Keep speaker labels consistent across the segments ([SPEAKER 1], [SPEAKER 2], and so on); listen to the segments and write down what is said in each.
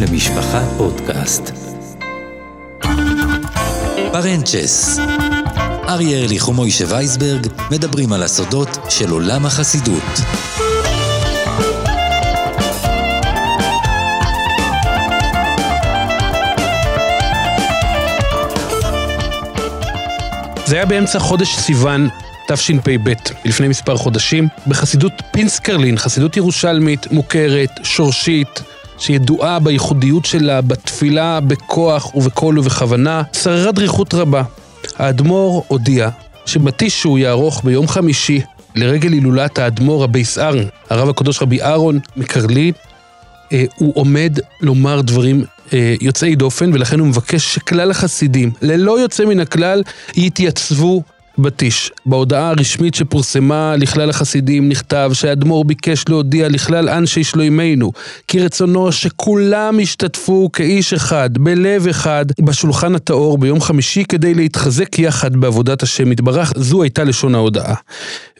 [SPEAKER 1] למשפחה פודקאסט. פרנצ'ס אריה ארליך ומוישה וייסברג מדברים על הסודות של עולם החסידות.
[SPEAKER 2] זה היה באמצע חודש סיוון תשפ"ב, לפני מספר חודשים, בחסידות פינסקרלין, חסידות ירושלמית, מוכרת, שורשית, שידועה בייחודיות שלה, בתפילה, בכוח ובקול ובכוונה, שררה דריכות רבה. האדמו"ר הודיע שבטיש שהוא יערוך ביום חמישי לרגל הילולת האדמו"ר הבייסאר, הרב הקדוש רבי אהרון מקרלין, אה, הוא עומד לומר דברים אה, יוצאי דופן, ולכן הוא מבקש שכלל החסידים, ללא יוצא מן הכלל, יתייצבו בטיש. בהודעה הרשמית שפורסמה לכלל החסידים נכתב שהאדמו"ר ביקש להודיע לכלל אנשי שלוימנו כי רצונו שכולם ישתתפו כאיש אחד, בלב אחד, בשולחן הטהור ביום חמישי כדי להתחזק יחד בעבודת השם יתברך. זו הייתה לשון ההודעה.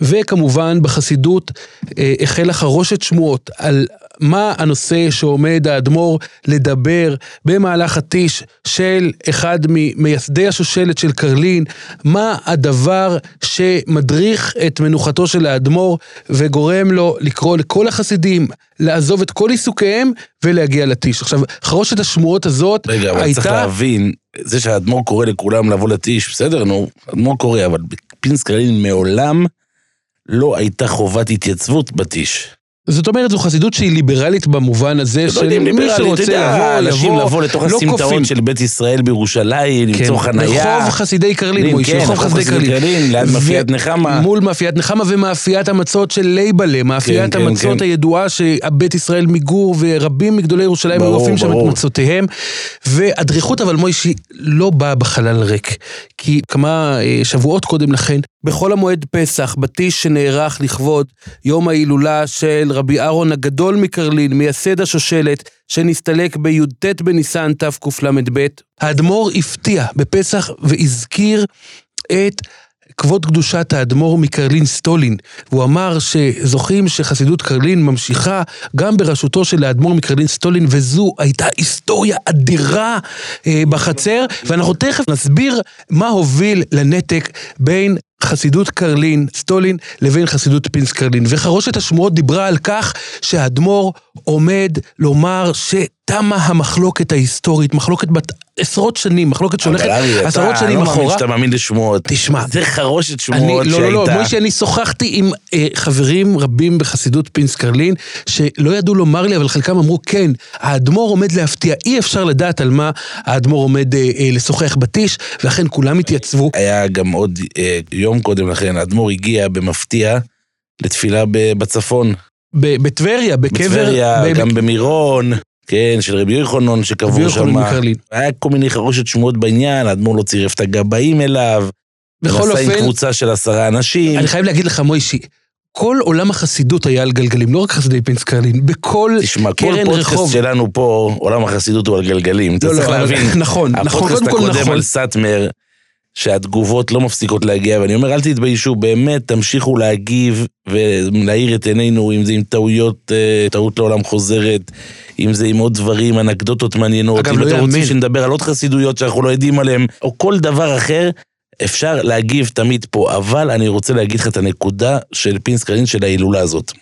[SPEAKER 2] וכמובן בחסידות אה, החלה חרושת שמועות על מה הנושא שעומד האדמו"ר לדבר במהלך הטיש של אחד ממייסדי השושלת של קרלין, מה הדבר שמדריך את מנוחתו של האדמו"ר וגורם לו לקרוא לכל החסידים לעזוב את כל עיסוקיהם ולהגיע לטיש. עכשיו, חרושת השמועות הזאת
[SPEAKER 3] רגע,
[SPEAKER 2] הייתה...
[SPEAKER 3] אבל צריך להבין, זה שהאדמו"ר קורא לכולם לבוא לטיש, בסדר, נו, האדמו"ר קורא, אבל בפינס קרלין מעולם לא הייתה חובת התייצבות בטיש.
[SPEAKER 2] זאת אומרת, זו חסידות שהיא ליברלית במובן הזה
[SPEAKER 3] לא
[SPEAKER 2] של מי שרוצה לבוא,
[SPEAKER 3] אנשים
[SPEAKER 2] לבוא,
[SPEAKER 3] לבוא לתוך
[SPEAKER 2] לא
[SPEAKER 3] הסמטאות. של בית ישראל בירושלים,
[SPEAKER 2] כן,
[SPEAKER 3] למצוא חנייה.
[SPEAKER 2] רחוב חסידי קרלין,
[SPEAKER 3] כן,
[SPEAKER 2] מוישה, רחוב חסידי קרלין.
[SPEAKER 3] ליד מאפיית נחמה.
[SPEAKER 2] מול מאפיית נחמה ומאפיית המצות של לייבלה, מאפיית
[SPEAKER 3] כן, כן,
[SPEAKER 2] המצות. הידועה שבית ישראל מגור ורבים מגדולי ירושלים היו
[SPEAKER 3] ברור,
[SPEAKER 2] אופים שם את. מצותיהם. והדריכות אבל מוישי לא באה בחלל ריק, כי כמה אה, שבועות קודם לכן, בחול המועד פסח, בטיש שנערך לכבוד יום ההילולה של רבי אהרון הגדול מקרלין, מייסד השושלת, שנסתלק בי"ט בניסן תקל"ב, האדמו"ר הפתיע בפסח והזכיר את כבוד קדושת האדמו"ר מקרלין סטולין. והוא אמר שזוכים שחסידות קרלין ממשיכה גם בראשותו של האדמו"ר מקרלין סטולין, וזו הייתה היסטוריה אדירה אה, בחצר, ואנחנו תכף נסביר מה הוביל לנתק בין חסידות קרלין, סטולין, לבין חסידות פינס קרלין. וחרושת השמועות דיברה על כך שהאדמו"ר עומד לומר שתמה המחלוקת ההיסטורית, מחלוקת בת עשרות שנים, מחלוקת שהולכת
[SPEAKER 3] אבל
[SPEAKER 2] עשרות
[SPEAKER 3] אתה
[SPEAKER 2] שנים
[SPEAKER 3] לא מאמין
[SPEAKER 2] אחורה.
[SPEAKER 3] שאתה מאמין לשמועות.
[SPEAKER 2] תשמע,
[SPEAKER 3] זה חרושת
[SPEAKER 2] אני,
[SPEAKER 3] שמועות
[SPEAKER 2] לא, לא, לא,
[SPEAKER 3] שהייתה.
[SPEAKER 2] מוישה, אני שוחחתי עם אה, חברים רבים בחסידות פינס קרלין, שלא ידעו לומר לי, אבל חלקם אמרו, כן, האדמו"ר עומד להפתיע, אי אפשר לדעת על מה האדמו"ר עומד אה, אה, לשוחח בטיש, ואכן כולם התייצבו.
[SPEAKER 3] היה גם עוד אה, יום קודם לכן, האדמו"ר הגיע במפתיע לתפילה בצפון.
[SPEAKER 2] בטבריה, בקבר...
[SPEAKER 3] בטבריה, גם במירון, כן, של רבי יוחנון
[SPEAKER 2] רבי
[SPEAKER 3] שקבור
[SPEAKER 2] יוחנן
[SPEAKER 3] שם.
[SPEAKER 2] מקרלין.
[SPEAKER 3] היה כל מיני חרושת שמועות בעניין, האדמו"ר לא צירף את הגבאים אליו.
[SPEAKER 2] בכל
[SPEAKER 3] ונסע עם
[SPEAKER 2] אופן,
[SPEAKER 3] קבוצה של עשרה אנשים.
[SPEAKER 2] אני חייב להגיד לך, מוישי, כל עולם החסידות היה על גלגלים, לא רק חסידי פינס קרלין, בכל
[SPEAKER 3] תשמע, כל
[SPEAKER 2] קרן
[SPEAKER 3] פודקאסט
[SPEAKER 2] רחוב.
[SPEAKER 3] שלנו פה, עולם החסידות הוא על גלגלים. אתה
[SPEAKER 2] לא,
[SPEAKER 3] צריך
[SPEAKER 2] לא, אבל-
[SPEAKER 3] להבין.
[SPEAKER 2] נכון, נכון,
[SPEAKER 3] הפודקאסט
[SPEAKER 2] קודם כל
[SPEAKER 3] הקודם
[SPEAKER 2] נכון.
[SPEAKER 3] על סאטמר, שהתגובות לא מפסיקות להגיע, ואני אומר, אל תתביישו, באמת, תמשיכו להגיב ולהאיר את עינינו, אם זה עם טעויות, אה, טעות לעולם חוזרת, אם זה עם עוד דברים, אנקדוטות מעניינות,
[SPEAKER 2] אגב,
[SPEAKER 3] אם
[SPEAKER 2] לא
[SPEAKER 3] אתם רוצים. שנדבר על עוד חסידויות שאנחנו לא יודעים עליהן, או כל דבר אחר, אפשר להגיב תמיד פה, אבל אני רוצה להגיד לך את הנקודה של פינסק קרלין של ההילולה הזאת.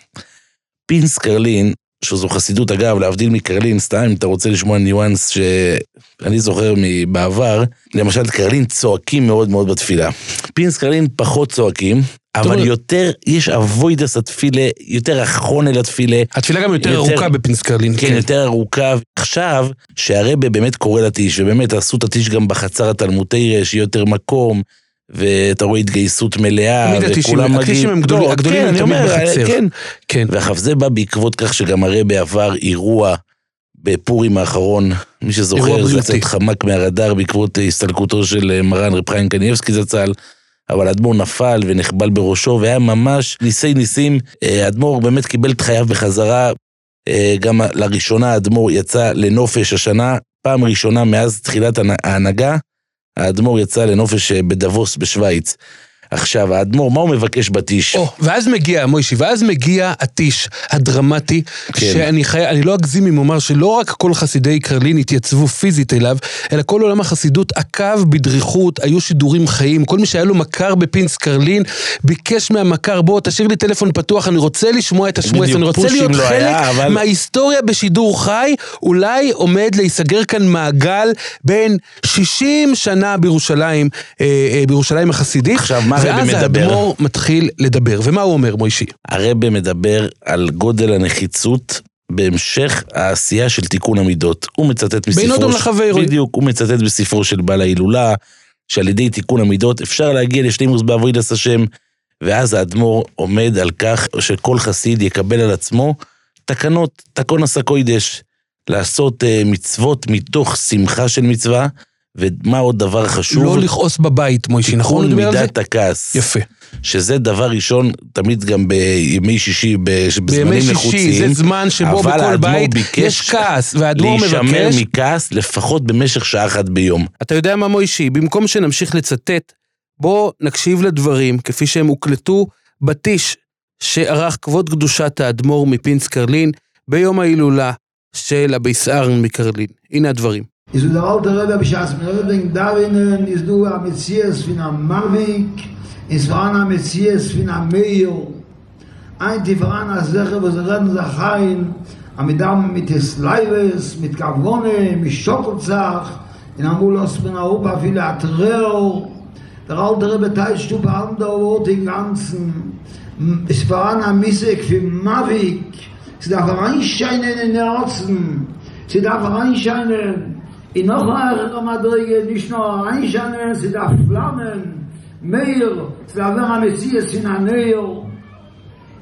[SPEAKER 3] פינסק קרלין, שזו חסידות, אגב, להבדיל מקרלין, סתם אם אתה רוצה לשמוע ניואנס שאני זוכר מבעבר, למשל קרלין צועקים מאוד מאוד בתפילה. פינסק קרלין פחות צועקים, אבל יותר, יש עבוידס התפילה, יותר הכנה לתפילה,
[SPEAKER 2] התפילה גם יותר
[SPEAKER 3] יותר-
[SPEAKER 2] ארוכה בפינסק קרלין.
[SPEAKER 3] כן, יותר ארוכה. עכשיו, שהרבה באמת קורא לטיש, ובאמת עשו את הטיש גם בחצר התלמודי, שיהיה יותר מקום, ואתה רואה התגייסות מלאה, וכולם מגיעים.
[SPEAKER 2] הם גדולים-
[SPEAKER 3] לא,
[SPEAKER 2] הגדולים
[SPEAKER 3] כן,
[SPEAKER 2] הם
[SPEAKER 3] אני
[SPEAKER 2] תמיד
[SPEAKER 3] אומר,
[SPEAKER 2] בחצר.
[SPEAKER 3] כן.
[SPEAKER 2] כן.
[SPEAKER 3] ואחר זה בא בעקבות כך שגם הרבה עבר אירוע בפורים האחרון, מי שזוכר, זה. קצת חמק מהרדאר בעקבות הסתלקותו של אה, מרן רב חיים קניבסקי זצ"ל. אבל האדמו"ר נפל ונחבל בראשו, והיה ממש ניסי ניסים. אה, האדמו"ר באמת קיבל את חייו בחזרה. אה, גם לראשונה האדמו"ר יצא לנופש השנה, פעם ראשונה מאז תחילת ההנ- ההנהגה, האדמו"ר יצא לנופש אה, בדבוס בשוויץ. עכשיו, האדמו"ר, מה הוא מבקש בטיש?
[SPEAKER 2] או, ואז מגיע, מוישי, ואז מגיע הטיש הדרמטי,
[SPEAKER 3] כן.
[SPEAKER 2] שאני חי... אני לא אגזים אם אומר שלא רק כל חסידי קרלין התייצבו פיזית אליו, אלא כל עולם החסידות עקב בדריכות, היו שידורים חיים, כל מי שהיה לו מכר בפינס קרלין, ביקש מהמכר, בוא, תשאיר לי טלפון פתוח, אני רוצה לשמוע את
[SPEAKER 3] בדיוק,
[SPEAKER 2] אני רוצה להיות
[SPEAKER 3] לא
[SPEAKER 2] חלק
[SPEAKER 3] היה, אבל-
[SPEAKER 2] מההיסטוריה בשידור חי, אולי עומד להיסגר כאן מעגל בין 60 שנה בירושלים, אה, אה, בירושלים החסידית,
[SPEAKER 3] עכשיו, מה
[SPEAKER 2] ואז? האדמו"ר מתחיל לדבר, ומה הוא אומר, מוישי?
[SPEAKER 3] הרבה מדבר על גודל הנחיצות בהמשך העשייה של תיקון המידות. הוא מצטט מספרו...
[SPEAKER 2] בין אדם לחברו.
[SPEAKER 3] בדיוק, הוא מצטט בספרו של בעל ההילולה, שעל ידי תיקון המידות אפשר להגיע לשלימוס בעבודת השם, ואז האדמו"ר עומד על כך שכל חסיד יקבל על עצמו תקנות, תקון עשה קוידש, לעשות uh, מצוות מתוך שמחה של מצווה, ומה עוד דבר חשוב?
[SPEAKER 2] לא לכעוס בבית, מוישי, נכון?
[SPEAKER 3] תיקון? מידת הכעס.
[SPEAKER 2] יפה.
[SPEAKER 3] שזה דבר ראשון, תמיד גם בימי שישי, ב-
[SPEAKER 2] בימי
[SPEAKER 3] בזמנים
[SPEAKER 2] שישי
[SPEAKER 3] לחוצים.
[SPEAKER 2] זה זמן שבו בכל
[SPEAKER 3] האדמו"ר
[SPEAKER 2] בית
[SPEAKER 3] ביקש
[SPEAKER 2] יש כעס, והאדמו"ר
[SPEAKER 3] להישמר
[SPEAKER 2] מבקש...
[SPEAKER 3] מכעס לפחות במשך שעה אחת ביום.
[SPEAKER 2] אתה יודע מה, מוישי? במקום שנמשיך לצטט, בוא נקשיב לדברים כפי שהם הוקלטו בטיש שערך כבוד קדושת האדמו"ר מפינס קרלין ביום ההילולה של הביסארן מקרלין. הנה הדברים.
[SPEAKER 4] Is du der alte Rebbe bschas mir wegen darin is du a Messias fin a Marvik, is voran a Messias fin a Meir. Ein die voran a Sache, wo sie reden sich ein, a midam mit des Leibes, mit Kavone, mit Schokolzach, in Amulos bin Europa viele Atreo. Der alte Rebbe teilst du bei anderen Worten Ganzen. Es voran a Misek fin Mavik, sie darf reinscheinen in den Herzen. Sie darf reinscheinen in noch eine Madrige, nicht nur reinscheinen, sie darf flammen, mehr, sie darf ein Messias in der Nähe.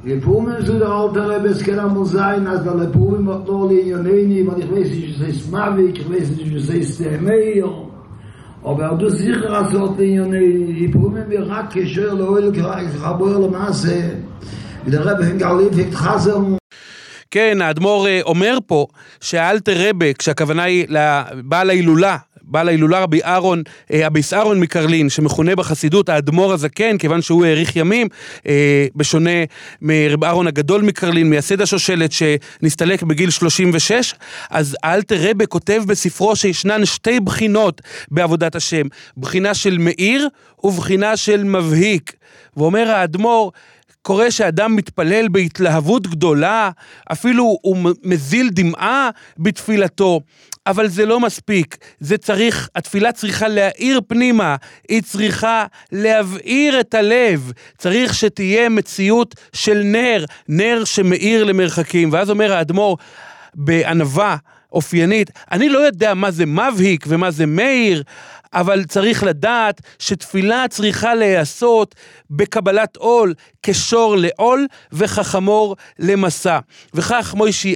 [SPEAKER 4] Lepumen zu der alte Rebbe, es kann einmal sein, als der Lepumen wird nur in Joneni, weil ich weiß nicht, was ist Mavik, ich weiß nicht, was ist der Meer. Aber du sicher hast dort in Joneni, Lepumen wir רק כשיר לאוהל קרייס, חבור למעשה, ודder Rebbe hängt על ליפק חזר
[SPEAKER 2] כן, האדמו"ר אה, אומר פה שהאלתר רבה, כשהכוונה היא לבעל ההילולה, בעל ההילולה רבי אהרון, אה, הביס אהרון מקרלין, שמכונה בחסידות האדמו"ר הזקן, כיוון שהוא האריך ימים, אה, בשונה מרבי אהרון הגדול מקרלין, מייסד השושלת שנסתלק בגיל 36, אז האלתר רבה כותב בספרו שישנן שתי בחינות בעבודת השם, בחינה של מאיר ובחינה של מבהיק. ואומר האדמו"ר, קורה שאדם מתפלל בהתלהבות גדולה, אפילו הוא מזיל דמעה בתפילתו, אבל זה לא מספיק. זה צריך, התפילה צריכה להאיר פנימה, היא צריכה להבעיר את הלב. צריך שתהיה מציאות של נר, נר שמאיר למרחקים. ואז אומר האדמו"ר, בענווה אופיינית, אני לא יודע מה זה מבהיק ומה זה מאיר, אבל צריך לדעת שתפילה צריכה להיעשות בקבלת עול כשור לעול וכחמור למסע. וכך, מוישי,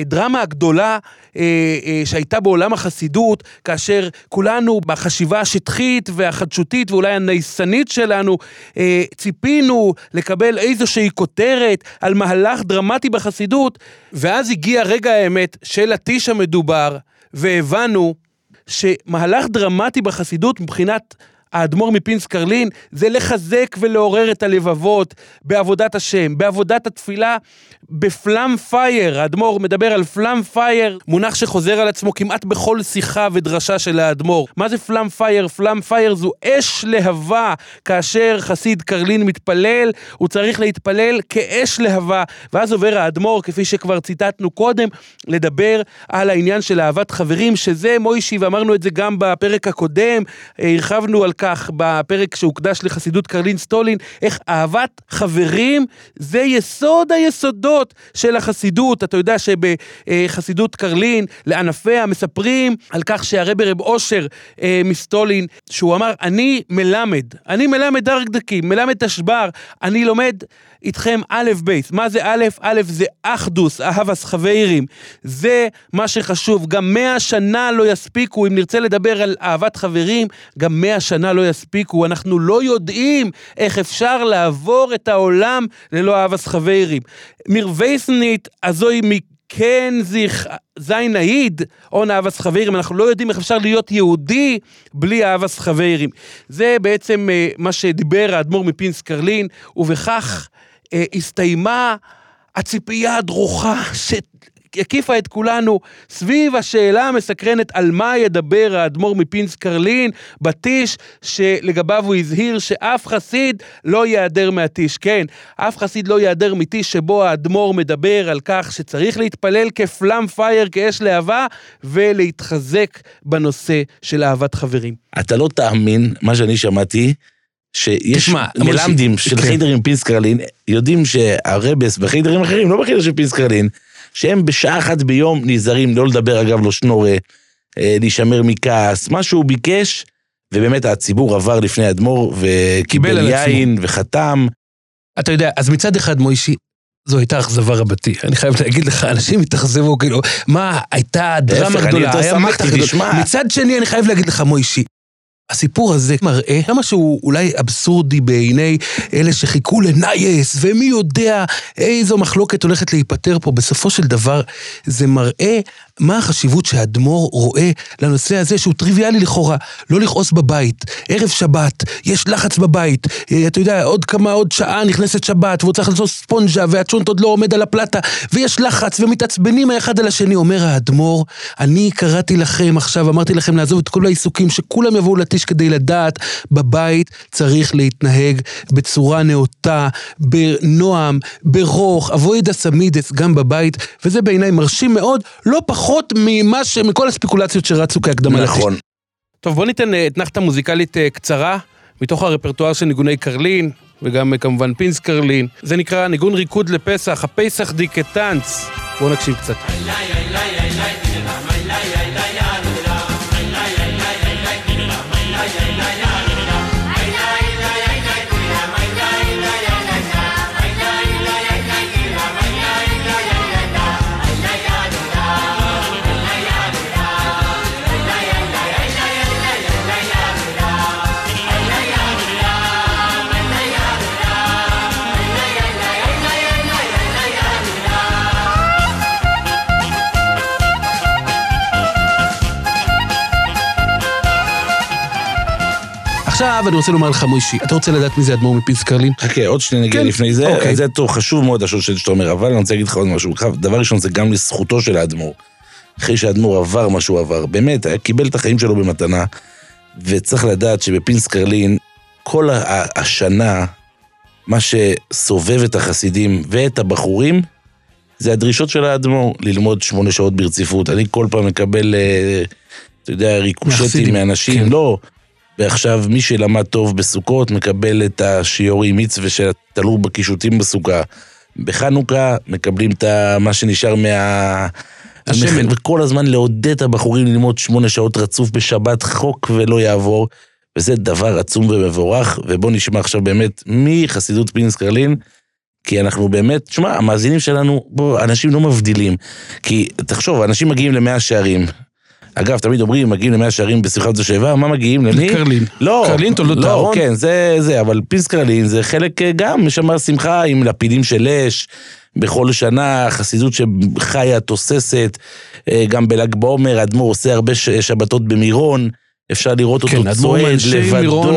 [SPEAKER 2] הדרמה הגדולה אה, אה, שהייתה בעולם החסידות, כאשר כולנו בחשיבה השטחית והחדשותית ואולי הנייסנית שלנו, אה, ציפינו לקבל איזושהי כותרת על מהלך דרמטי בחסידות, ואז הגיע רגע האמת של הטיש המדובר, והבנו שמהלך דרמטי בחסידות מבחינת האדמו"ר מפינסק קרלין זה לחזק ולעורר את הלבבות בעבודת השם, בעבודת התפילה, ב פלאם פייער. האדמו"ר מדבר על פלאם פייער, מונח שחוזר על עצמו כמעט בכל שיחה ודרשה של האדמו"ר. מה זה פלאם פייער? פלאם פייער זו אש להבה. כאשר חסיד קרלין מתפלל, הוא צריך להתפלל כאש להבה. ואז עובר האדמו"ר, כפי שכבר ציטטנו קודם, לדבר על העניין של אהבת חברים, שזה מוישי, ואמרנו את זה גם בפרק הקודם, הרחבנו על כך בפרק שהוקדש לחסידות קרלין סטולין, איך אהבת חברים זה יסוד היסודות של החסידות. אתה יודע שבחסידות קרלין, לענפיה, מספרים על כך שהרבי רב אושר אה, מסטולין, שהוא אמר, אני מלמד, אני מלמד דרג דקים, מלמד תשבר, אני לומד איתכם א' בייס. מה זה א'? א' זה אחדוס, אהבס חברים. זה מה שחשוב. גם מאה שנה לא יספיקו, אם נרצה לדבר על אהבת חברים, גם מאה שנה לא יספיקו. אנחנו לא יודעים איך אפשר לעבור את העולם ללא אהבס חברים. מרוויסנית, הזוהי כן זיך זין נהיד, או נאבס חברים, אנחנו לא יודעים איך אפשר להיות יהודי בלי אהבס חברים. זה בעצם אה, מה שדיבר האדמו"ר מפינס קרלין, ובכך אה, הסתיימה הציפייה הדרוכה הקיפה את כולנו סביב השאלה המסקרנת על מה ידבר האדמו"ר מפינס קרלין בטיש, שלגביו הוא הזהיר שאף חסיד לא ייעדר מהטיש. כן, אף חסיד לא ייעדר מטיש שבו האדמו"ר מדבר על כך שצריך להתפלל כפלאם פייר, כאש להבה, ולהתחזק בנושא של אהבת חברים.
[SPEAKER 3] אתה לא תאמין מה שאני שמעתי. שיש תשמע, מלמדים של כן. חיידרים פינסקרלין, יודעים שהרבס בחיידרים אחרים, לא בחיידר של פינסקרלין, שהם בשעה אחת ביום נזהרים, לא לדבר אגב לא שנורה, אה, להישמר מכעס, מה שהוא ביקש, ובאמת הציבור עבר לפני אדמו"ר וקיבל יין וחתם.
[SPEAKER 2] אתה יודע, אז מצד אחד מוישי, זו הייתה אכזבה רבתי. אני חייב להגיד לך, אנשים התאכזבו, כאילו, מה, הייתה דרמה גדולה, היה מתח גדול. מצד שני, אני חייב להגיד לך, מוישי, הסיפור הזה מראה כמה שהוא אולי אבסורדי בעיני אלה שחיכו לנייס, ומי יודע איזו מחלוקת הולכת להיפטר פה. בסופו של דבר, זה מראה מה החשיבות שהאדמו"ר רואה לנושא הזה שהוא טריוויאלי לכאורה, לא לכעוס בבית, ערב שבת, יש לחץ בבית, אה, אתה יודע, עוד כמה, עוד שעה נכנסת שבת, והוא צריך לעשות ספונג'ה, והצ'ונט עוד לא עומד על הפלטה, ויש לחץ, ומתעצבנים האחד על השני. אומר האדמו"ר, אני קראתי לכם עכשיו, אמרתי לכם לעזוב את כל העיסוקים, שכולם יבואו לטיש כדי לדעת, בבית צריך להתנהג בצורה נאותה, בנועם, ברוך, אבוידא סמידס, גם בבית, וזה בעיניי מרשים מאוד, לא פחות. פחות ממה ש... מכל הספקולציות שרצו כהקדמה.
[SPEAKER 3] נכון.
[SPEAKER 2] טוב, בוא ניתן אה, אתנחתה מוזיקלית אה, קצרה, מתוך הרפרטואר של ניגוני קרלין, וגם אה, כמובן פינס קרלין. זה נקרא ניגון ריקוד לפסח, הפסח די כטאנץ. בואו נקשיב קצת. עכשיו אני רוצה לומר לך, מוישי, אתה רוצה לדעת מי זה אדמו"ר מפיס קרלין?
[SPEAKER 3] חכה, עוד שנייה נגיע כן. לפני זה. אוקיי. זה טוב, חשוב מאוד השושלת שאתה אומר, אבל אני רוצה להגיד לך עוד משהו. דבר ראשון, זה גם לזכותו של האדמו"ר. אחרי שהאדמו"ר עבר מה שהוא עבר, באמת, קיבל את החיים שלו במתנה, וצריך לדעת שבפינס קרלין, כל השנה, מה שסובב את החסידים ואת הבחורים, זה הדרישות של האדמו"ר, ללמוד שמונה שעות ברציפות. אני כל פעם מקבל, אה, אתה יודע, ריקושטים מאנשים, כן. לא, ועכשיו מי שלמד טוב בסוכות מקבל את השיעורי מצווה שתלו בקישוטים בסוכה. בחנוכה מקבלים את מה שנשאר מה... השמן. וכל הזמן לעודד את הבחורים ללמוד שמונה שעות רצוף בשבת, חוק ולא יעבור. וזה דבר עצום ומבורך, ובואו נשמע עכשיו באמת מחסידות פינס קרלין, כי אנחנו באמת, תשמע, המאזינים שלנו, בוא, אנשים לא מבדילים. כי תחשוב, אנשים מגיעים למאה שערים, אגב, תמיד אומרים, מגיעים למאה שערים בשמחת זו שבע, מה מגיעים? למי?
[SPEAKER 2] קרלין.
[SPEAKER 3] לא.
[SPEAKER 2] קרלין תולדות
[SPEAKER 3] לא, אהרון? כן, זה, זה, אבל פיס קרלין זה חלק אה, גם, יש שם שמחה עם לפידים של אש. בכל שנה, חסידות שחיה, תוססת, אה, גם בל"ג בעומר, האדמו"ר עושה הרבה שבתות במירון. אפשר לראות אותו
[SPEAKER 2] כן, צועד לבדו,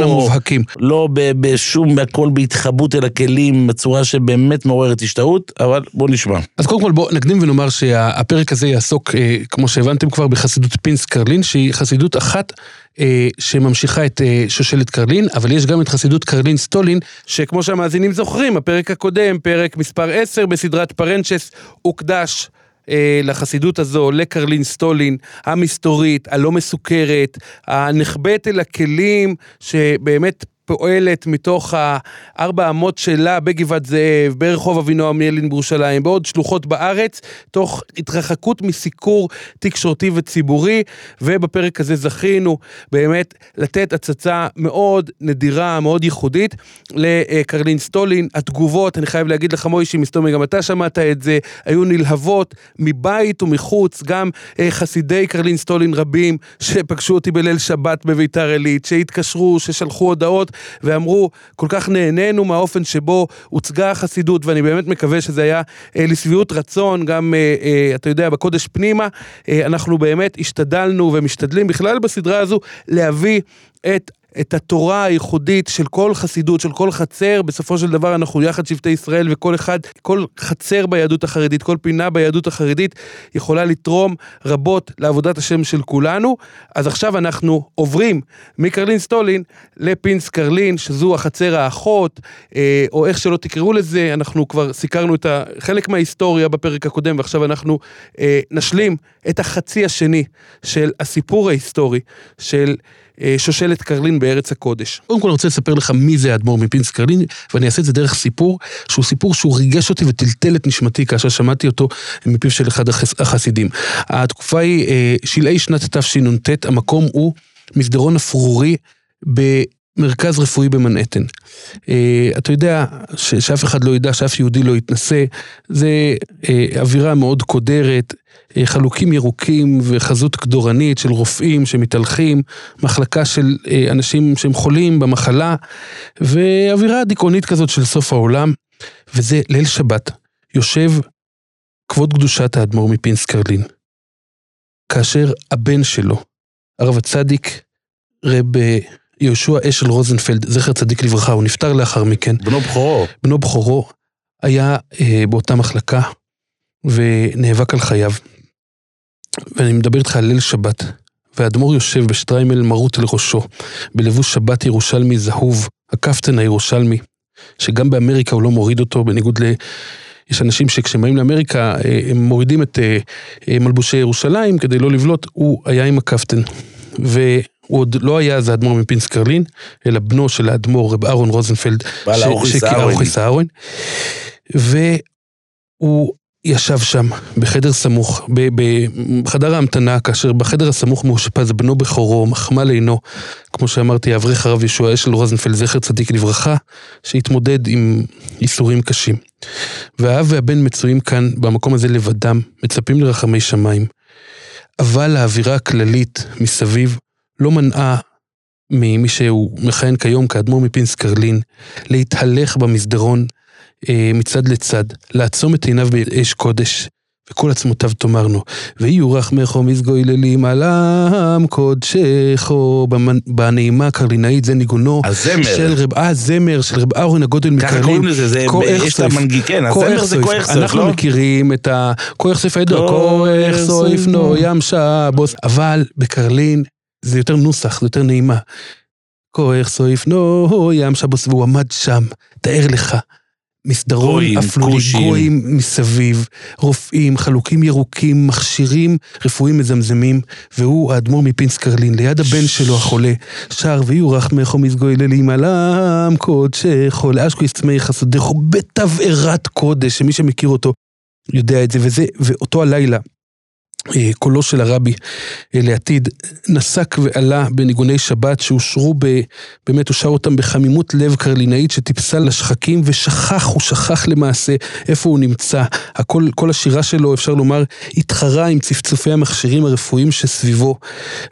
[SPEAKER 3] לא בשום, הכל בהתחבאות אל הכלים, בצורה שבאמת מעוררת השתאות, אבל בוא נשמע.
[SPEAKER 2] אז קודם כל בוא נקדים ונאמר שהפרק הזה יעסוק, אה, כמו שהבנתם כבר, בחסידות פינס קרלין, שהיא חסידות אחת אה, שממשיכה את אה, שושלת קרלין, אבל יש גם את חסידות קרלין סטולין, שכמו שהמאזינים זוכרים, הפרק הקודם, פרק מספר 10 בסדרת פרנצ'ס, הוקדש. אה, לחסידות הזו, לקרלין סטולין, המסתורית, הלא מסוכרת, הנחבאת אל הכלים, שבאמת פועלת מתוך הארבע אמות שלה בגבעת זאב, ברחוב אבינועם ניאלין בירושלים, בעוד שלוחות בארץ, תוך התרחקות מסיקור תקשורתי וציבורי, ובפרק הזה זכינו באמת לתת הצצה מאוד נדירה, מאוד ייחודית לקרלין סטולין. התגובות, אני חייב להגיד לך מוישי, מסתומי, גם אתה שמעת את זה, היו נלהבות מבית ומחוץ, גם אה, חסידי קרלין סטולין רבים שפגשו אותי בליל שבת בביתר עילית, שהתקשרו, ששלחו הודעות. ואמרו, כל כך נהנינו מהאופן שבו הוצגה החסידות, ואני באמת מקווה שזה היה אה, לשביעות רצון, גם, אה, אה, אתה יודע, בקודש פנימה, אה, אנחנו באמת השתדלנו ומשתדלים בכלל בסדרה הזו להביא את את התורה הייחודית של כל חסידות, של כל חצר, בסופו של דבר אנחנו יחד שבטי ישראל וכל אחד, כל חצר ביהדות החרדית, כל פינה ביהדות החרדית יכולה לתרום רבות לעבודת השם של כולנו. אז עכשיו אנחנו עוברים מקרלין סטולין לפינס קרלין, שזו החצר האחות, אה, או איך שלא תקראו לזה, אנחנו כבר סיקרנו את חלק מההיסטוריה בפרק הקודם, ועכשיו אנחנו אה, נשלים את החצי השני של הסיפור ההיסטורי של... אה, שושלת קרלין בארץ הקודש. קודם כל אני רוצה לספר לך מי זה האדמו"ר מפינס קרלין, ואני אעשה את זה דרך סיפור, שהוא סיפור שהוא ריגש אותי וטלטל את נשמתי כאשר שמעתי אותו מפיו של אחד החסידים. התקופה היא אה, שלהי שנת תשנ"ט, המקום הוא מסדרון אפרורי במרכז רפואי במנהטן. Uh, אתה יודע, ש- שאף אחד לא ידע, שאף יהודי לא יתנסה, זה uh, אווירה מאוד קודרת, uh, חלוקים ירוקים וחזות קדורנית של רופאים שמתהלכים, מחלקה של uh, אנשים שהם חולים במחלה, ואווירה דיכאונית כזאת של סוף העולם, וזה ליל שבת, יושב כבוד קדושת האדמו"ר מפינסקרלין, כאשר הבן שלו, הרב הצדיק, רב יהושע אשל רוזנפלד, זכר צדיק לברכה, הוא נפטר לאחר מכן.
[SPEAKER 3] בנו בכורו.
[SPEAKER 2] בנו בכורו היה אה, באותה מחלקה ונאבק על חייו. ואני מדבר איתך על ליל שבת, והאדמו"ר יושב בשטריימל מרוט אל ראשו, בלבוש שבת ירושלמי זהוב, הקפטן הירושלמי, שגם באמריקה הוא לא מוריד אותו, בניגוד ל... יש אנשים שכשהם באים לאמריקה אה, הם מורידים את אה, אה, מלבושי ירושלים כדי לא לבלוט, הוא היה עם הקפטן. הוא עוד לא היה אז האדמו"ר מפינסקרלין, אלא בנו של האדמו"ר רב אהרון רוזנפלד.
[SPEAKER 3] בעל
[SPEAKER 2] האוכיס אהרון. והוא ישב שם, בחדר סמוך, בחדר ההמתנה, כאשר בחדר הסמוך מאושפז בנו בכורו, מחמל עינו, כמו שאמרתי, אברך הרב ישוע אשל רוזנפלד, זכר צדיק לברכה, שהתמודד עם ייסורים קשים. והאב והבן מצויים כאן, במקום הזה לבדם, מצפים לרחמי שמיים. אבל האווירה הכללית מסביב לא מנעה ממי שהוא מכהן כיום כאדמו"ר מפינסקרלין להתהלך במסדרון אה, מצד לצד, לעצום את עיניו באש קודש, וכל עצמותיו תאמרנו, ויהיו רחמךו מזגוי לילים על עם קודשךו, בנעימה הקרלינאית, זה ניגונו
[SPEAKER 3] הזמר.
[SPEAKER 2] של רב, אה, זמר של רב אהרון הגודל מקרלין.
[SPEAKER 3] ככה קוראים לזה, זה, יש את המנגיק, כן, הזמר זה כוח סויף,
[SPEAKER 2] אנחנו
[SPEAKER 3] לא?
[SPEAKER 2] מכירים את הכוח סויף הידוע, כוח סויף נו ים שבוס, אבל בקרלין זה יותר נוסח, זה יותר נעימה. כוח סויף נו ים שבוס, והוא עמד שם, תאר לך. מסדרון אפלולי. גויים מסביב, רופאים, חלוקים ירוקים, מכשירים רפואיים מזמזמים, והוא האדמו"ר מפינסקרלין, ליד הבן שלו החולה, שר ויהיו רחמך ומזגוי לילים על עם קודשךו, לאשכו יצמי חסודךו, בתבערת קודש, שמי שמכיר אותו יודע את זה, וזה, ואותו הלילה. אה, קולו של הרבי אה, לעתיד נסק ועלה בניגוני שבת שאושרו, ב, באמת הוא שר אותם בחמימות לב קרלינאית שטיפסה לשחקים ושכח, הוא שכח למעשה איפה הוא נמצא. הכל, כל השירה שלו אפשר לומר התחרה עם צפצופי המכשירים הרפואיים שסביבו.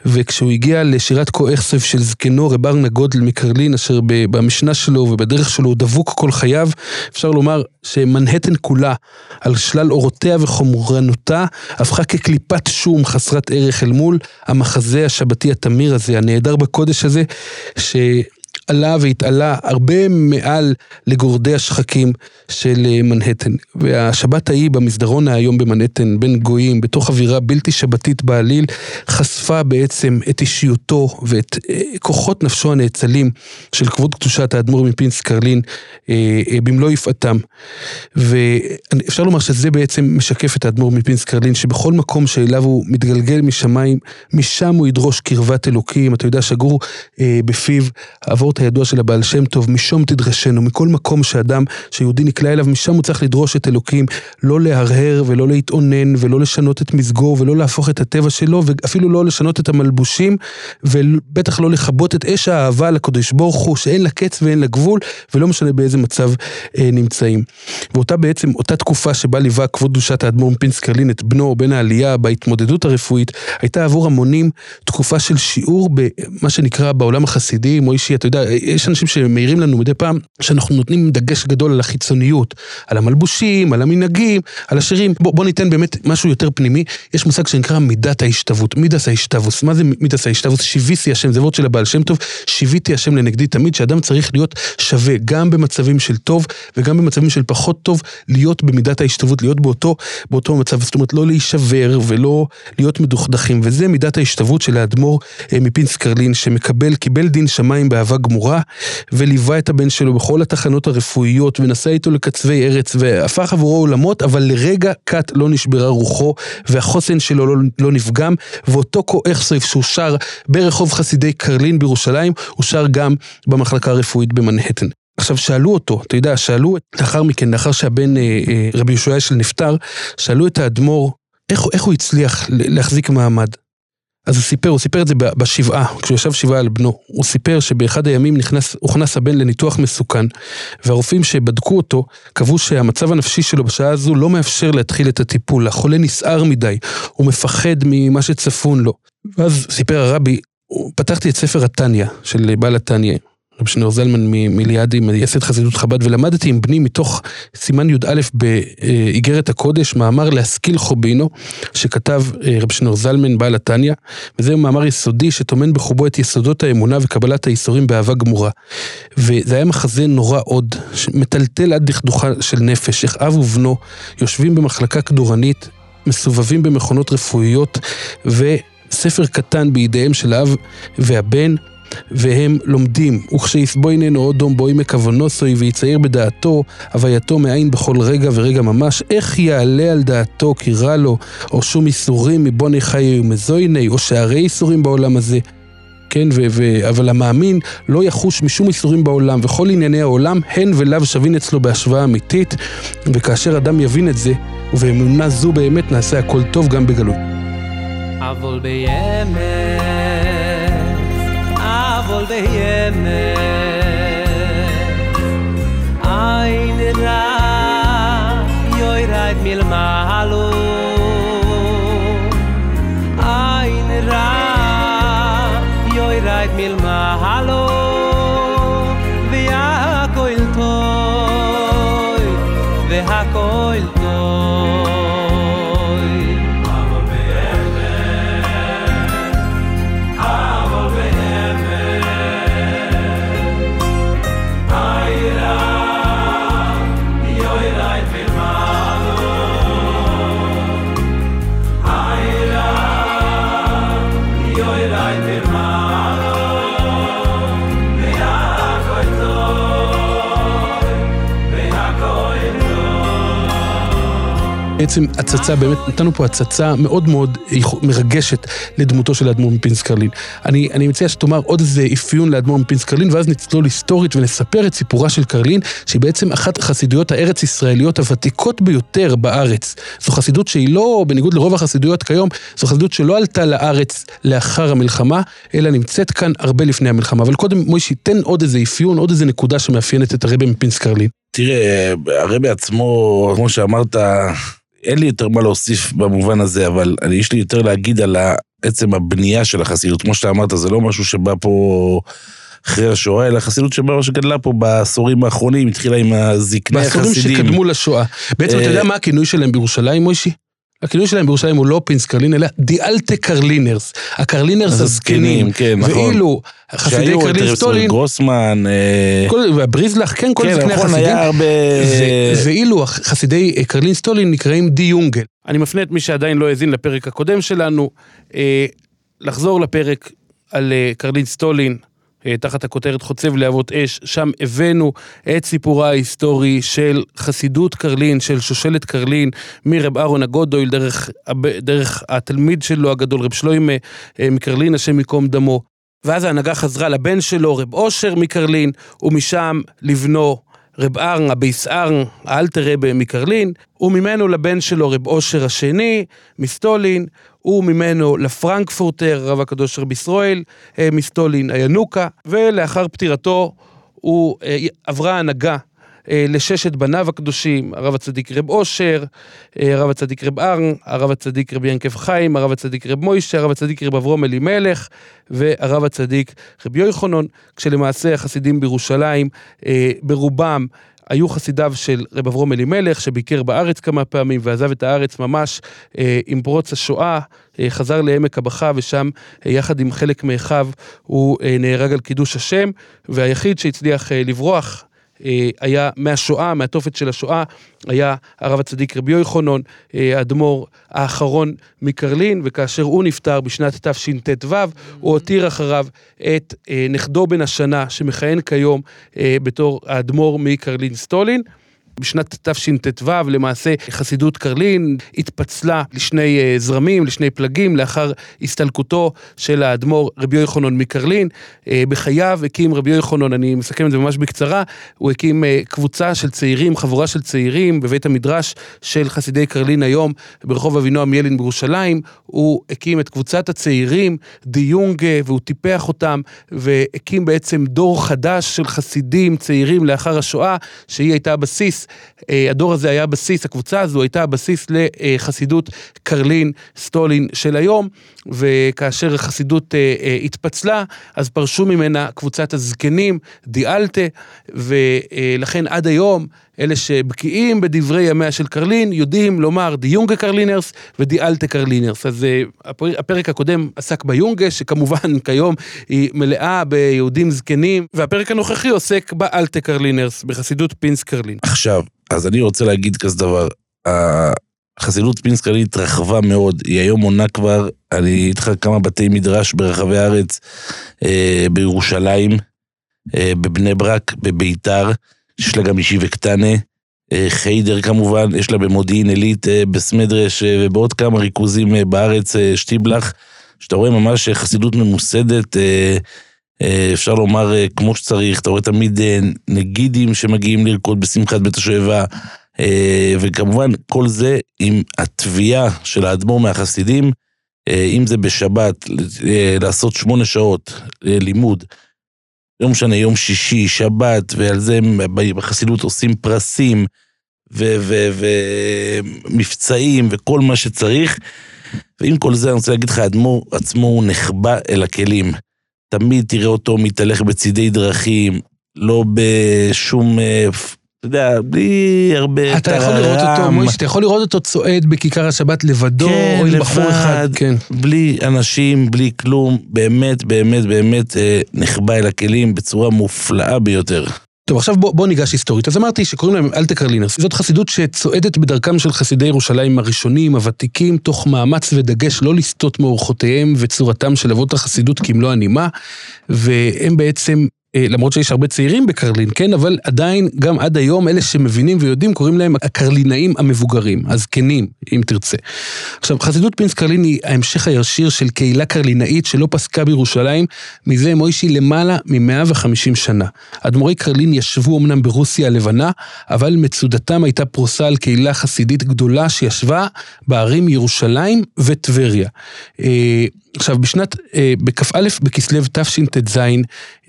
[SPEAKER 2] וכשהוא הגיע לשירת כה אכסף של זקנו רב ארנה גודל מקרלין אשר במשנה שלו ובדרך שלו הוא דבוק כל חייו, אפשר לומר שמנהטן כולה על שלל אורותיה וחומרנותה הפכה כקליפת שום חסרת ערך אל מול המחזה השבתי התמיר הזה, הנהדר בקודש הזה, שעלה והתעלה הרבה מעל לגורדי השחקים של אה, מנהטן. והשבת ההיא במסדרון היום במנהטן, בין גויים, בתוך אווירה בלתי שבתית בעליל, חשפה בעצם את אישיותו ואת אה, כוחות נפשו הנאצלים של כבוד קדושת האדמו"ר מפינס קרלין אה, במלוא יפעתם. ואפשר לומר שזה בעצם משקף את האדמו"ר מפינס קרלין, שבכל מקום שאליו הוא מתגלגל משמיים, משם הוא ידרוש קרבת אלוקים. אתה יודע, שגור בפיו הידוע של הבעל שם טוב, משום תדרשנו, מכל מקום שאדם, שיהודי נקלע אליו, משם הוא צריך לדרוש את אלוקים, לא להרהר ולא להתאונן ולא לשנות את מזגו ולא להפוך את הטבע שלו ואפילו לא לשנות את המלבושים ובטח לא לכבות את אש האהבה לקדוש ברוך הוא שאין לה קץ ואין לה גבול ולא משנה באיזה מצב אה, נמצאים. ואותה בעצם, אותה תקופה שבה ליווה כבוד קדושת האדמו"ר מפינסקרלין את בנו בן העלייה בהתמודדות הרפואית, הייתה עבור המונים תקופה של שיעור במה שנקרא בעולם החסידי, מוישי, אתה יודע, יש אנשים שמעירים לנו מדי פעם שאנחנו נותנים דגש גדול על החיצוניות, על המלבושים, על המנהגים, על השירים. בוא, בוא ניתן באמת משהו יותר פנימי. יש מושג שנקרא מידת ההשתוות, מידס ההשתבוס. מה זה מידס ההשתבוס? שיוויתי השם, זה וורד של הבעל שם טוב, שיוויתי השם לנגדי תמיד, שאדם צריך להיות שווה, גם במצבים של טוב וגם במצבים של פחות טוב, להיות במידת ההשתוות, להיות באותו, באותו מצב, זאת אומרת לא להישבר ולא להיות מדוכדכים, וזה מידת ההשתוות של האדמו"ר אה, מפינס קרלין, שמקבל, קיבל דין שמיים באהבה גמורה, וליווה את הבן שלו בכל התחנות הרפואיות, ונסע איתו לקצווי ארץ, והפך עבורו עולמות, אבל לרגע קט לא נשברה רוחו, והחוסן שלו לא, לא נפגם, ואותו כואך סויף שהוא שר ברחוב חסידי קרלין בירושלים, הוא שר גם במחלקה הרפואית במנהטן. עכשיו שאלו אותו, אתה יודע, שאלו לאחר מכן, לאחר שהבן אה, אה, רבי יהושע אשל נפטר, שאלו את האדמו"ר, איך, איך הוא הצליח להחזיק מעמד? אז הוא סיפר, הוא סיפר את זה בשבעה, כשהוא ישב שבעה על בנו. הוא סיפר שבאחד הימים נכנס, הוכנס הבן לניתוח מסוכן, והרופאים שבדקו אותו, קבעו שהמצב הנפשי שלו בשעה הזו לא מאפשר להתחיל את הטיפול. החולה נסער מדי, הוא מפחד ממה שצפון לו. ואז סיפר הרבי, פתחתי את ספר התניא של בעל התניא, רב שנור זלמן מליאדי, מייסד חסידות חב"ד, ולמדתי עם בני מתוך סימן י"א באיגרת הקודש, מאמר להשכיל חובינו, שכתב אה, רב שנור זלמן, בעל התניא, וזהו מאמר יסודי שטומן בחובו את יסודות האמונה וקבלת האיסורים באהבה גמורה. וזה היה מחזה נורא עוד, מטלטל עד דכדוכה של נפש, איך אב ובנו יושבים במחלקה כדורנית, מסובבים במכונות רפואיות, וספר קטן בידיהם של האב והבן, והם לומדים, וכשיסבויננו עוד דום בוי מכוונוסוי ויצייר בדעתו, הווייתו מאין בכל רגע ורגע ממש, איך יעלה על דעתו כי רע לו, או שום איסורים מבוני חיי ומזויני, או שערי איסורים בעולם הזה. כן, ו- ו- אבל המאמין לא יחוש משום איסורים בעולם, וכל ענייני העולם הן ולאו שווין אצלו בהשוואה אמיתית, וכאשר אדם יבין את זה, ובאמונה זו באמת נעשה הכל טוב גם בגלות.
[SPEAKER 5] אבל בימי vol de yeme ein ra yoy rait mil malo
[SPEAKER 2] בעצם הצצה, באמת נתנו פה הצצה מאוד מאוד מרגשת לדמותו של האדמו"ר מפינסקרלין. אני, אני מציע שתאמר עוד איזה אפיון לאדמו"ר מפינסקרלין, ואז נצלול היסטורית ונספר את סיפורה של קרלין, שהיא בעצם אחת החסידויות הארץ-ישראליות הוותיקות ביותר בארץ. זו חסידות שהיא לא, בניגוד לרוב החסידויות כיום, זו חסידות שלא עלתה לארץ לאחר המלחמה, אלא נמצאת כאן הרבה לפני המלחמה. אבל קודם, מוישי, תן עוד איזה אפיון, עוד איזה נקודה שמאפיינת את הרבי מפינסקרלין.
[SPEAKER 3] תראה, הרבי עצמו, כמו שאמרת, אין לי יותר מה להוסיף במובן הזה, אבל אני, יש לי יותר להגיד על עצם הבנייה של החסידות. כמו שאתה אמרת, זה לא משהו שבא פה אחרי השואה, אלא חסידות שבאה שגדלה פה בעשורים האחרונים, התחילה עם הזקני החסידים.
[SPEAKER 2] בעשורים שקדמו לשואה. בעצם אתה יודע אה, מה הכינוי שלהם בירושלים, מוישי? הכינוי שלהם בירושלים הוא לא פינס קרלין, אלא דיאלטה קרלינרס. הקרלינרס הזקנים.
[SPEAKER 3] כן, נכון.
[SPEAKER 2] ואילו חסידי קרלין סטולין...
[SPEAKER 3] גרוסמן.
[SPEAKER 2] אה, והבריזלח, כן, כל
[SPEAKER 3] זקני
[SPEAKER 2] החסידים.
[SPEAKER 3] כן, נכון, היה הרבה...
[SPEAKER 2] ואילו חסידי קרלין סטולין נקראים די יונגל. אני מפנה את מי שעדיין לא האזין לפרק הקודם שלנו, אה, לחזור לפרק על אה, קרלין סטולין, אה, תחת הכותרת חוצב להבות אש, שם הבאנו את סיפורה ההיסטורי של חסידות קרלין, של שושלת קרלין, מרב אהרון הגודויל, דרך, דרך התלמיד שלו הגדול, רב שלוימה אה, מקרלין, השם ייקום דמו. ואז ההנהגה חזרה לבן שלו, רב אושר מקרלין, ומשם לבנו רב ארן, הביס ארן, האלתר רבה מקרלין, וממנו לבן שלו רב אושר השני, מסטולין, וממנו לפרנקפורטר, רב הקדוש רב ישראל, מסטולין הינוקה, ולאחר פטירתו הוא עברה הנהגה אה, לששת בניו הקדושים, הרב הצדיק רב אושר, אה, הרב הצדיק רב ארן, הרב הצדיק רב ינקב חיים, הרב הצדיק רב מוישה, הרב הצדיק רב אברום אלימלך והרב הצדיק רב יויכונון, כשלמעשה החסידים בירושלים אה, ברובם היו חסידיו של רב אברום אלימלך, שביקר בארץ כמה פעמים ועזב את הארץ ממש אה, עם פרוץ השואה, אה, חזר לעמק הבכה ושם אה, יחד עם חלק מאחיו הוא אה, נהרג על קידוש השם, והיחיד שהצליח אה, לברוח היה מהשואה, מהתופת של השואה, היה הרב הצדיק רבי יוחנון, אה, האדמו"ר האחרון מקרלין, וכאשר הוא נפטר בשנת תשט"ו, הוא הותיר אחריו את אה, נכדו בן השנה, שמכהן כיום בתור האדמו"ר מקרלין סטולין. בשנת תשט"ו למעשה חסידות קרלין התפצלה לשני אה, זרמים, לשני פלגים, לאחר הסתלקותו של האדמו"ר רבי יוחנן מקרלין. אה, בחייו הקים רבי יוחנן, אני מסכם את זה ממש בקצרה, הוא הקים אה, קבוצה של צעירים, חבורה של צעירים בבית המדרש של חסידי קרלין היום ברחוב אבינועם ילין בירושלים. הוא הקים את קבוצת הצעירים, די יונגה, והוא טיפח אותם, והקים בעצם דור חדש של חסידים צעירים לאחר השואה, שהיא הייתה הבסיס הדור הזה היה בסיס, הקבוצה הזו הייתה הבסיס לחסידות קרלין סטולין של היום, וכאשר החסידות אה, אה, התפצלה, אז פרשו ממנה קבוצת הזקנים, די אלטע, ולכן עד היום אלה שבקיאים בדברי ימיה של קרלין, יודעים לומר די יונגע קארלינערס ו די אלטע קארלינערס. אז הפרק הקודם עסק ב יונגע, שכמובן כיום היא מלאה ביהודים זקנים, והפרק הנוכחי עוסק ב אלטע קארלינערס, בחסידות פינסק קרלין.
[SPEAKER 3] עכשיו, אז אני רוצה להגיד כזה דבר. החסידות פינס קרלין התרחבה מאוד, היא היום מונה כבר, אני איתך כמה בתי מדרש ברחבי הארץ, אה, בירושלים, אה, בבני ברק, בביתר. יש לה גם ישיבה קטנה, אה, חיידר כמובן, יש לה במודיעין עילית, אה, בסמדרש אה, ובעוד כמה ריכוזים בארץ, שטיבלח, שאתה רואה ממש חסידות ממוסדת, אפשר לומר כמו שצריך, אתה רואה תמיד נגידים שמגיעים לרקוד בשמחת בית השואבה, וכמובן כל זה עם התביעה של האדמו"ר מהחסידים, אם זה בשבת, לעשות שמונה שעות לימוד. לא משנה, יום שישי, שבת, ועל זה בחסידות עושים פרסים ומבצעים וכל מה שצריך. ועם כל זה אני רוצה להגיד לך, האדמו"ר עצמו הוא נחבא אל הכלים. תמיד תראה אותו מתהלך בצידי דרכים, לא בשום אה, אתה יודע, בלי הרבה.
[SPEAKER 2] אתה יכול לראות אותו, מויש, אתה יכול לראות אותו צועד בכיכר השבת לבדו,
[SPEAKER 3] כן,
[SPEAKER 2] או עם בחור אחד.
[SPEAKER 3] כן, בלי אנשים, בלי כלום, באמת, באמת, באמת אה, נחבא אל הכלים בצורה מופלאה ביותר.
[SPEAKER 2] טוב, עכשיו בוא, בוא ניגש היסטורית. אז אמרתי שקוראים להם אלטה קרלינרס. זאת חסידות שצועדת בדרכם של חסידי ירושלים הראשונים, הוותיקים, תוך מאמץ ודגש לא לסטות מאורחותיהם וצורתם של אבות החסידות כמלוא הנימה, והם בעצם למרות שיש הרבה צעירים בקרלין, כן, אבל עדיין, גם עד היום, אלה שמבינים ויודעים, קוראים להם הקרלינאים המבוגרים, הזקנים, אם תרצה. עכשיו, חסידות פינס קרלין היא ההמשך הישיר של קהילה קרלינאית שלא פסקה בירושלים, מזה מוישי למעלה מ-150 שנה. אדמו"רי קרלין ישבו אמנם ברוסיה הלבנה, אבל מצודתם הייתה פרוסה על קהילה חסידית גדולה שישבה בערים ירושלים וטבריה. עכשיו, בשנת, אה, בכ"א בכסלו תשט"ז,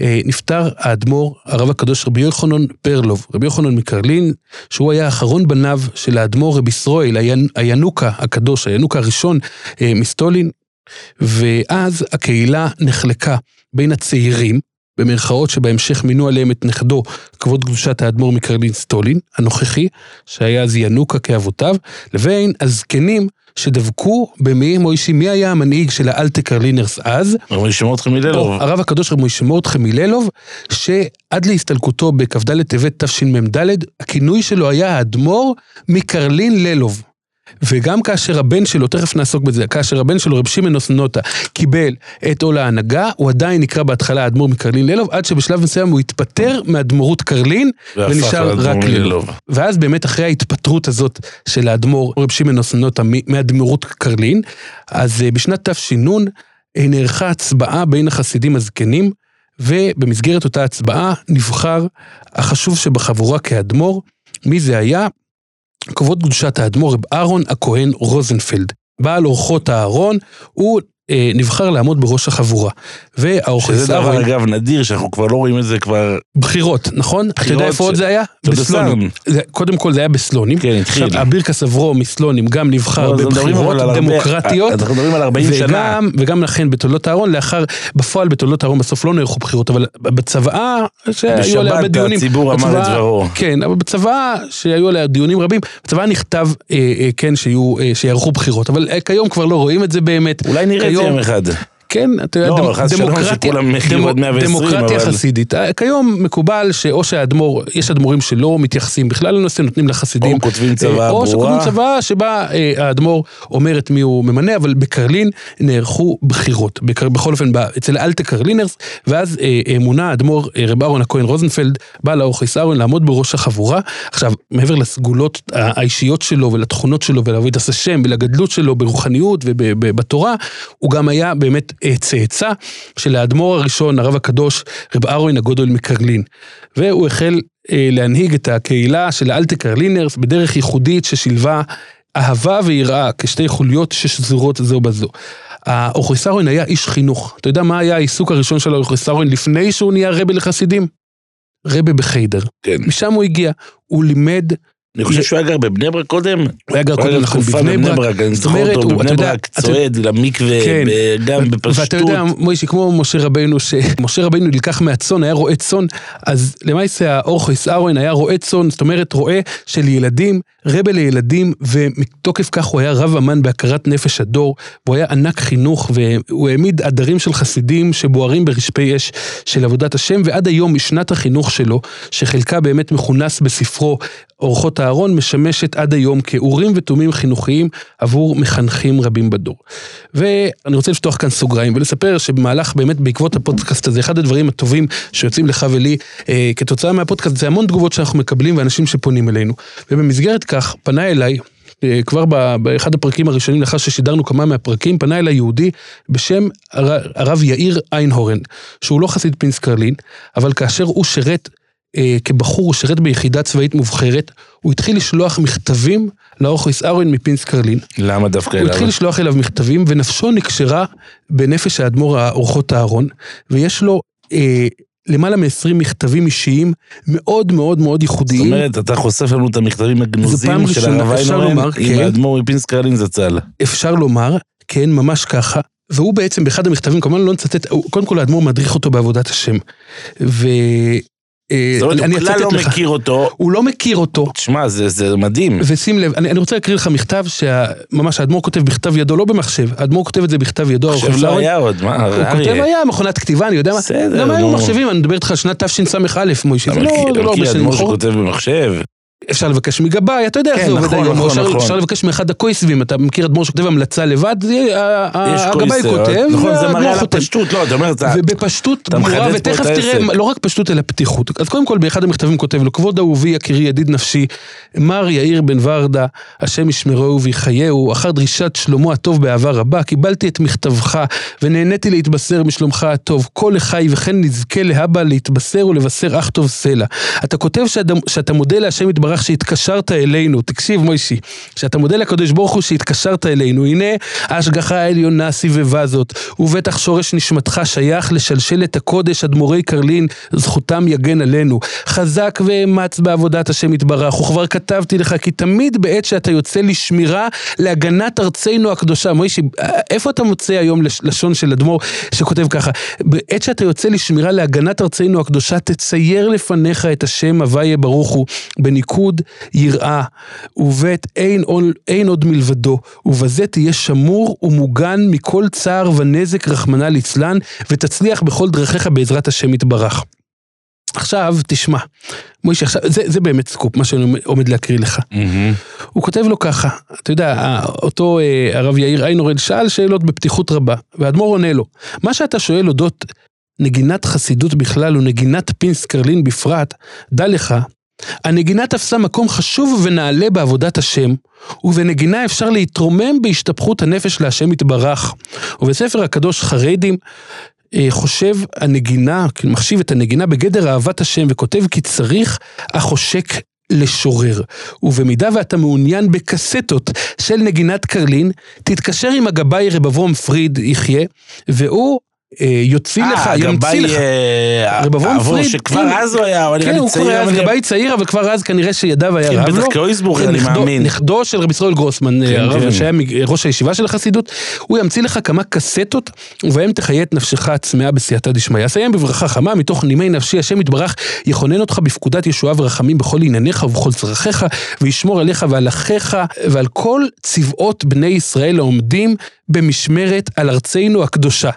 [SPEAKER 2] אה, נפטר האדמו"ר, הרב הקדוש רבי יוחנן פרלוב, רבי יוחנן מקרלין, שהוא היה אחרון בניו של האדמו"ר רבי ישראל, הינוקה הקדוש, הינוקה הראשון אה, מסטולין, ואז הקהילה נחלקה בין הצעירים, במרכאות שבהמשך מינו עליהם את נכדו, כבוד קדושת האדמו"ר מקרלין סטולין, הנוכחי, שהיה אז ינוקה כאבותיו, לבין הזקנים שדבקו במי מוישי, מי היה המנהיג של האלטה קרלינרס אז?
[SPEAKER 3] רב מוישה מורדכי מיללוב.
[SPEAKER 2] הרב הקדוש רב מוישה מורדכי מיללוב, שעד להסתלקותו בכ"ד טבת תשמ"ד, הכינוי שלו היה האדמו"ר מקרלין ללוב. וגם כאשר הבן שלו, תכף נעסוק בזה, כאשר הבן שלו, רב שמעון אוסנוטה, קיבל את עול ההנהגה, הוא עדיין נקרא בהתחלה האדמו"ר מקרלין ללוב, עד שבשלב מסוים הוא התפטר מאדמו"רות קרלין, ונשאר רק ללוב. ואז באמת אחרי ההתפטרות הזאת של האדמו"ר רב שמעון אוסנוטה מאדמו"רות קרלין, אז אה, בשנת תש"ן אה, נערכה הצבעה בין החסידים הזקנים, ובמסגרת אותה הצבעה נבחר החשוב שבחבורה כאדמו"ר. מי זה היה? כבוד קדושת האדמו"ר אהרון הכהן רוזנפלד. בעל אורחות הארון, הוא נבחר לעמוד בראש החבורה.
[SPEAKER 3] שזה
[SPEAKER 2] והאוכלוס
[SPEAKER 3] דבר
[SPEAKER 2] אהרון,
[SPEAKER 3] אגב נדיר, שאנחנו כבר לא רואים את זה כבר...
[SPEAKER 2] בחירות, נכון? אתה יודע
[SPEAKER 3] בחירות
[SPEAKER 2] איפה עוד זה היה? בסלונים. קודם כל זה היה בסלונים.
[SPEAKER 3] כן, התחיל.
[SPEAKER 2] עכשיו, אבירקס אברום מסלונים גם נבחר
[SPEAKER 3] לא,
[SPEAKER 2] בבחירות דמוקרטיות.
[SPEAKER 3] אנחנו מדברים על 40 שנה.
[SPEAKER 2] וגם, וגם לכן בתולדות אהרון, לאחר, בפועל בתולדות אהרון בסוף לא נערכו בחירות, אבל בצוואה, שהיו עליה הרבה
[SPEAKER 3] בשבת
[SPEAKER 2] דיונים.
[SPEAKER 3] הציבור אמר את דברו.
[SPEAKER 2] כן, אבל בצוואה שהיו עליה דיונים רבים, בצוואה נכתב, אה, אה, כן, אה, שיערכו בחירות, אבל אה, כיום כבר לא רואים את זה באמת.
[SPEAKER 3] אולי נראה
[SPEAKER 2] כיום-
[SPEAKER 3] יום אחד.
[SPEAKER 2] כן, אתה יודע,
[SPEAKER 3] לא,
[SPEAKER 2] דמ- דמוקרטיה,
[SPEAKER 3] עד 120,
[SPEAKER 2] דמוקרטיה
[SPEAKER 3] אבל-
[SPEAKER 2] חסידית. אה, כיום מקובל שאו שהאדמו"ר, יש אדמו"רים שלא מתייחסים בכלל לנושא, נותנים לחסידים.
[SPEAKER 3] או כותבים צוואה
[SPEAKER 2] אה, או
[SPEAKER 3] ברורה.
[SPEAKER 2] שכותבים צוואה שבה אה, האדמו"ר אומר את מי הוא ממנה, אבל בקרלין נערכו בחירות. בקר, בכל אופן, אצל אלטה קרלינרס, ואז אה, מונה האדמו"ר רב אהרון הכהן רוזנפלד, בעל האוכליס אהרון, לעמוד בראש החבורה. עכשיו, מעבר לסגולות האישיות שלו ולתכונות שלו ולעבוד את השם ולגדלות שלו ברוחניות ובתורה, הוא גם היה באמת צאצא של האדמו"ר הראשון, הרב הקדוש, רב אהרון הגודל מקרלין. והוא החל אה, להנהיג את הקהילה של האלטה קרלינרס בדרך ייחודית ששילבה אהבה ויראה כשתי חוליות ששזורות זו בזו. האוכליסרון היה איש חינוך. אתה יודע מה היה העיסוק הראשון של האוכליסרון לפני שהוא נהיה רבה לחסידים? רבה בחיידר.
[SPEAKER 3] כן.
[SPEAKER 2] משם הוא הגיע. הוא לימד,
[SPEAKER 3] אני חושב שהוא היה גר בבני ברק קודם.
[SPEAKER 2] הוא היה גר קודם
[SPEAKER 3] תקופה
[SPEAKER 2] בבני ברק.
[SPEAKER 3] אני זוכר אותו בבני ברק צועד למקווה,
[SPEAKER 2] כן.
[SPEAKER 3] גם בפשטות.
[SPEAKER 2] ואתה יודע, מוישי, כמו משה רבנו, שמשה רבנו נלקח מהצאן, היה רועה צאן, אז למעשה האורכויס אהרון היה רועה צאן, זאת אומרת רועה של ילדים, רבה לילדים, ומתוקף כך הוא היה רב אמן בהכרת נפש הדור, והוא היה ענק חינוך, והוא העמיד עדרים של חסידים שבוערים ברשפי אש של עבודת השם, ועד היום משנת החינוך שלו, שחלקה באמת מכונס בספרו אורחות אהרון, משמשת עד היום כאורים ותומים חינוכיים עבור מחנכים רבים בדור. ואני רוצה לפתוח כאן סוגריים ולספר שבמהלך, באמת בעקבות הפודקאסט הזה, אחד הדברים הטובים שיוצאים לך ולי אה, כתוצאה מהפודקאסט, זה המון תגובות שאנחנו מקבלים ואנשים שפונים אלינו. ובמסגרת כך, פנה אליי, אה, כבר באחד הפרקים הראשונים לאחר ששידרנו כמה מהפרקים, פנה אליי יהודי בשם הר- הרב יאיר איינהורן, שהוא לא חסיד פינסקרלין, אבל כאשר הוא שירת אה, כבחור, הוא שירת ביחידה צבאית מובחרת, הוא התחיל לשלוח מכתבים לאוכליס אהרון מפינסקרלין.
[SPEAKER 3] למה דווקא
[SPEAKER 2] הוא התחיל
[SPEAKER 3] אליו?
[SPEAKER 2] לשלוח אליו מכתבים, ונפשו נקשרה בנפש האדמו"ר האורחות אהרון, ויש לו אה, למעלה מ-20 מכתבים אישיים מאוד מאוד מאוד
[SPEAKER 3] זאת
[SPEAKER 2] ייחודיים.
[SPEAKER 3] אומרת, אתה חושף לנו את המכתבים הגנוזים של הרב
[SPEAKER 2] לומר,
[SPEAKER 3] עם
[SPEAKER 2] כן.
[SPEAKER 3] האדמו"ר מפינסקרלין זצ"ל.
[SPEAKER 2] אפשר לומר, כן, ממש ככה. והוא בעצם באחד המכתבים, כמובן לא נצטט, קודם כל האדמו"ר מדריך אותו בעבודת השם. ו... אה,
[SPEAKER 3] זאת אומרת,
[SPEAKER 2] אני
[SPEAKER 3] הוא כלל לא
[SPEAKER 2] לך.
[SPEAKER 3] מכיר אותו.
[SPEAKER 2] הוא לא מכיר אותו,
[SPEAKER 3] תשמע, זה זה מדהים.
[SPEAKER 2] ושים לב, אני, אני רוצה להקריא לך מכתב שממש האדמו"ר כותב בכתב ידו, לא במחשב, האדמו"ר כותב את זה בכתב ידו. האורחים
[SPEAKER 3] לא. היה עוד, מה,
[SPEAKER 2] הוא כותב? היה מכונת כתיבה, אני יודע מה.
[SPEAKER 3] בסדר,
[SPEAKER 2] גם היו
[SPEAKER 3] נו.
[SPEAKER 2] מחשבים, אני מדבר איתך על שנת תשס"א, מוישה,
[SPEAKER 3] אתה
[SPEAKER 2] לא
[SPEAKER 3] מכיר-
[SPEAKER 2] לא הרבה
[SPEAKER 3] מכיר אדמו"ר
[SPEAKER 2] אחורה.
[SPEAKER 3] שכותב במחשב?
[SPEAKER 2] אפשר לבקש מגבאי, אתה יודע איך זה עובד
[SPEAKER 3] נכון,
[SPEAKER 2] היום,
[SPEAKER 3] נכון,
[SPEAKER 2] אפשר-
[SPEAKER 3] נכון.
[SPEAKER 2] לבקש מאחד הקויסבים, אתה מכיר אדמו"ר שכותב המלצה לבד, זה יהיה- ה-
[SPEAKER 3] יש
[SPEAKER 2] הגבאי כותב,
[SPEAKER 3] נכון, זה
[SPEAKER 2] והאדמו"ר חותם.
[SPEAKER 3] לא.
[SPEAKER 2] ובפשטות גמורה, ותכף תראה. לא רק פשטות אלא פתיחות. אז קודם כל באחד המכתבים כותב לו, כבוד אהובי יקירי ידיד נפשי, מר יאיר בן ורדה, השם ישמרהו ויחייהו, אחר דרישת שלמה הטוב באהבה רבה, קיבלתי את מכתבך ונהניתי להתבשר משלומך הטוב. כל לחי וכן נזכה להבא להתבשר ולבשר אך טוב סלע. אתה כותב שאתה מודה להשם יתברך שהתקשרת אלינו, תקשיב מוישי, שאתה מודה לקדוש ברוך הוא שהתקשרת אלינו, הנה ההשגחה העליונה סיבבה זאת, ובטח שורש נשמתך שייך לשלשלת הקודש אדמו"רי קרלין, זכותם יגן עלינו. חזק ואמץ בעבודת השם יתברך, וכבר כתבתי לך כי תמיד בעת שאתה יוצא לשמירה להגנת ארצנו הקדושה, מוישי, איפה אתה מוצא היום לש- לשון של אדמו"ר שכותב ככה, בעת שאתה יוצא לשמירה להגנת ארצנו הקדושה, תצייר לפניך את השם הוויה ברוך הוא, בניקוד יראה, ובית אין, אין עוד מלבדו, ובזה תהיה שמור ומוגן מכל צער ונזק רחמנא ליצלן, ותצליח בכל דרכיך בעזרת השם יתברך. עכשיו, תשמע, מוישה, עכשיו, זה, זה באמת סקופ, מה שאני עומד להקריא לך.
[SPEAKER 3] מהמם.
[SPEAKER 2] הוא כותב לו ככה, אתה יודע, ה- אותו אה, הרב יאיר איינורן שאל שאלות בפתיחות רבה, והאדמו"ר עונה לו, מה שאתה שואל אודות נגינת חסידות בכלל ונגינת פינסקרלין בפרט, דע לך, הנגינה תפסה מקום חשוב ונעלה בעבודת השם, ובנגינה אפשר להתרומם בהשתפכות הנפש להשם יתברך. ובספר הקדוש חרדים, אה, חושב הנגינה, מחשיב את הנגינה בגדר אהבת השם וכותב כי צריך החושק לשורר. ובמידה ואתה מעוניין בקסטות של נגינת קרלין, תתקשר עם הגבאי רב אברום פריד יחיה, והוא יוציא לך, ימציא לך.
[SPEAKER 3] אה,
[SPEAKER 2] רב אברום
[SPEAKER 3] עבור
[SPEAKER 2] פריד,
[SPEAKER 3] שכבר. אז הוא היה,
[SPEAKER 2] כן, הוא כבר
[SPEAKER 3] אבל
[SPEAKER 2] גבאי צעיר, אבל כבר אז כנראה שידיו היה
[SPEAKER 3] כן,
[SPEAKER 2] רב לו.
[SPEAKER 3] בטח כאויסבורג,
[SPEAKER 2] כן,
[SPEAKER 3] אני מאמין.
[SPEAKER 2] נכדו של רבי ישראל גרוסמן,
[SPEAKER 3] כן,
[SPEAKER 2] הרב. שהיה ראש הישיבה של החסידות, הוא ימציא לך כמה קסטות, ובהם תחיה את נפשך הצמאה בסייעתא דשמיא. אסיים בברכה חמה, מתוך נימי נפשי, השם יתברך, יכונן אותך בפקודת ישועה ורחמים בכל ענייניך ובכל צרכיך, וישמור עליך ועל אחיך, ועל כל צבאות בני ישראל העומדים במשמרת על ארצנו הקדושה.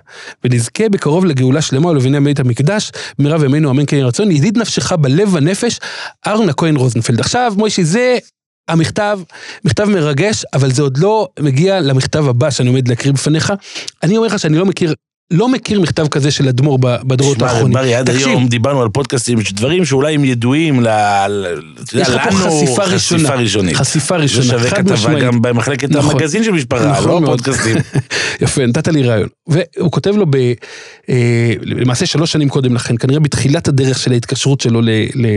[SPEAKER 2] ונזכה בקרוב לגאולה שלמה ולבני בית המקדש, במהרה בימינו אמן כן רצון, ידיד נפשך בלב ונפש, ארנה כהן רוזנפלד. עכשיו, מוישי, זה המכתב, מכתב מרגש, אבל זה עוד לא מגיע למכתב הבא שאני עומד להקריא בפניך. אני אומר לך שאני לא מכיר, לא מכיר מכתב כזה של אדמו"ר בדורות האחרונים.
[SPEAKER 3] ברי, עד
[SPEAKER 2] תקשיב,
[SPEAKER 3] היום דיברנו על פודקאסטים, דברים שאולי הם ידועים ל...
[SPEAKER 2] יש לך פה חשיפה ראשונה.
[SPEAKER 3] חשיפה ראשונית.
[SPEAKER 2] חשיפה
[SPEAKER 3] זה
[SPEAKER 2] ראשונה,
[SPEAKER 3] שווה
[SPEAKER 2] חד
[SPEAKER 3] כתבה
[SPEAKER 2] משמעית.
[SPEAKER 3] גם במחלקת
[SPEAKER 2] נכון.
[SPEAKER 3] המגזין של משפחה,
[SPEAKER 2] נכון
[SPEAKER 3] לא. פודקאסטים.
[SPEAKER 2] יפה, נתת לי רעיון. והוא כותב לו ב... אה, למעשה שלוש שנים קודם לכן, כנראה בתחילת הדרך של ההתקשרות שלו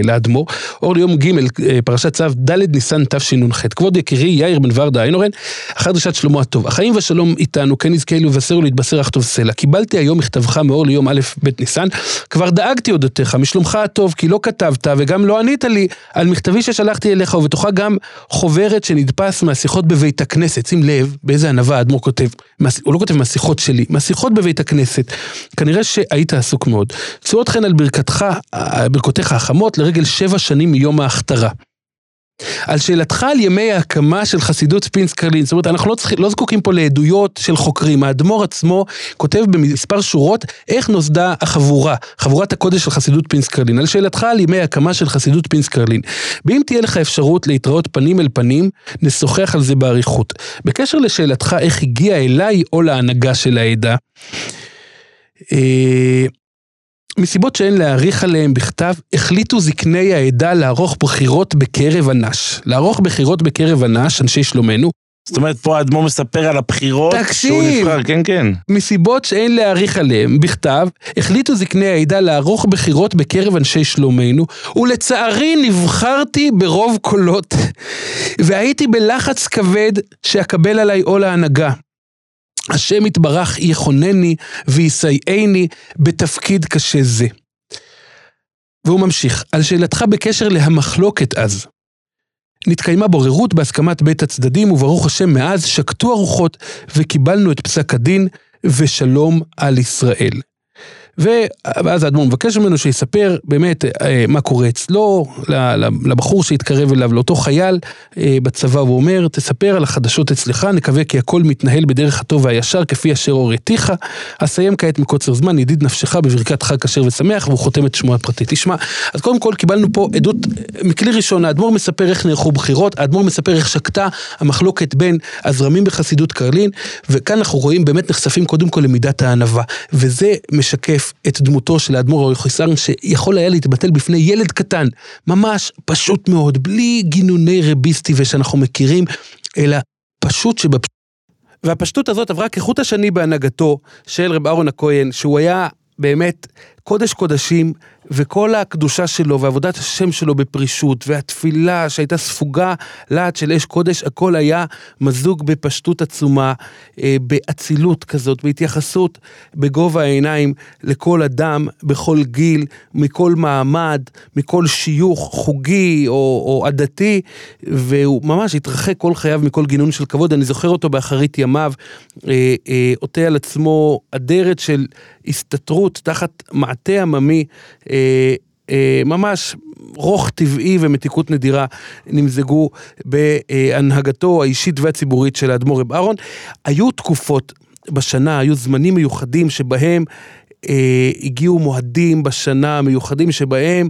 [SPEAKER 2] לאדמו"ר, אור ליום ג', אה, פרשת צו, ד' ניסן תשנ"ח. כבוד יקירי יאיר בן ורדה איינורן, אחר דרישת שלמה הטוב. החיים והשלום איתנו, כן יזכה לבשר ולהתבשר אך טוב סלע. קיבלתי היום מכתבך מאור ליום א' ב' ניסן, כבר דאגתי אודותיך, משלומך הטוב, כי לא כתבת וגם לא ענית לי על מכתבי ששלחתי אליך, ובתוכה גם חוברת שנדפס מהשיחות בבית הכנסת. שים לב באיזה ענווה האדמו"ר כותב, הוא לא כותב מהשיחות שלי, מהשיחות בבית הכנסת. כנראה שהיית עסוק מאוד. צועות חן על ברכתך, ברכותיך החמות לרגל שבע שנים מיום ההכתרה. על שאלתך על ימי ההקמה של חסידות פינס קרלין, זאת אומרת, אנחנו לא, צריכים, לא זקוקים פה לעדויות של חוקרים, האדמו"ר עצמו כותב במספר שורות איך נוסדה החבורה, חבורת הקודש של חסידות פינס קרלין, על שאלתך על ימי ההקמה של חסידות פינס קרלין. ואם תהיה לך אפשרות להתראות פנים אל פנים, נשוחח על זה באריכות. בקשר לשאלתך איך הגיע אליי או להנהגה של העדה, אה, מסיבות שאין להעריך עליהם בכתב, החליטו זקני העדה לערוך בחירות בקרב הנש. לערוך בחירות בקרב הנש, אנשי שלומנו,
[SPEAKER 3] זאת אומרת, פה האדמו"ר מספר על הבחירות
[SPEAKER 2] תקשיב.
[SPEAKER 3] שהוא נבחר, כן, כן.
[SPEAKER 2] מסיבות שאין להעריך עליהם בכתב, החליטו זקני העדה לערוך בחירות בקרב אנשי שלומנו, ולצערי נבחרתי ברוב קולות, והייתי בלחץ כבד שאקבל עליי עול ההנהגה. השם יתברך יכונני ויסייעני בתפקיד קשה זה. והוא ממשיך, על שאלתך בקשר להמחלוקת אז. נתקיימה בוררות בהסכמת בית הצדדים, וברוך השם מאז שקטו הרוחות וקיבלנו את פסק הדין ושלום על ישראל. ואז האדמו"ר מבקש ממנו שיספר באמת אה, מה קורה אצלו, לבחור שהתקרב אליו, לאותו חייל אה, בצבא, הוא אומר, תספר על החדשות אצלך, נקווה כי הכל מתנהל בדרך הטוב והישר כפי אשר הוריתיך. אסיים כעת מקוצר זמן, ידיד נפשך בברכת חג כשר ושמח, והוא חותם את שמו הפרטי. תשמע, אז קודם כל קיבלנו פה עדות אה, מכלי ראשון, האדמו"ר מספר איך נערכו בחירות, האדמו"ר מספר איך שקטה המחלוקת בין הזרמים בחסידות קרלין, וכאן אנחנו רואים באמת נחשפים קודם כל למידת הענווה, וזה משקף את דמותו של האדמו"ר אוריכיסר, שיכול היה להתבטל בפני ילד קטן, ממש פשוט מאוד, בלי גינוני רביסטי ושאנחנו מכירים, אלא פשוט שבפשוט. והפשטות הזאת עברה כחוט השני בהנהגתו של רב אהרון הכהן, שהוא היה באמת קודש קודשים, וכל הקדושה שלו ועבודת השם שלו בפרישות, והתפילה שהייתה ספוגה להט של אש קודש, הכל היה מזוג בפשטות עצומה, אה, באצילות כזאת, בהתייחסות בגובה העיניים לכל אדם, בכל גיל, מכל מעמד, מכל שיוך חוגי או, או עדתי, והוא ממש התרחק כל חייו מכל גינון של כבוד. אני זוכר אותו באחרית ימיו, אה, אה, עוטה על עצמו אדרת של הסתתרות תחת מעטה עממי. אה, אה, ממש רוך טבעי ומתיקות נדירה נמזגו בהנהגתו האישית והציבורית של האדמו"ר רב אהרון. היו תקופות בשנה, היו זמנים מיוחדים שבהם אה, הגיעו מועדים בשנה מיוחדים שבהם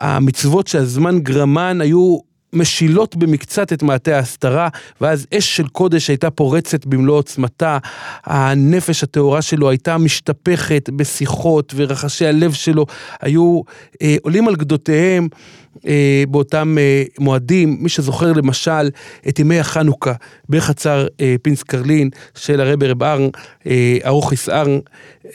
[SPEAKER 2] המצוות שהזמן גרמן היו משילות במקצת את מעטה ההסתרה, ואז אש של קודש הייתה פורצת במלוא עוצמתה, הנפש הטהורה שלו הייתה משתפכת בשיחות, ורחשי הלב שלו היו אה, עולים על גדותיהם. אה, באותם אה, מועדים, מי שזוכר למשל את ימי החנוכה בחצר אה, פינס קרלין של הרבי רב ארן, אה, ארוכיס ארן,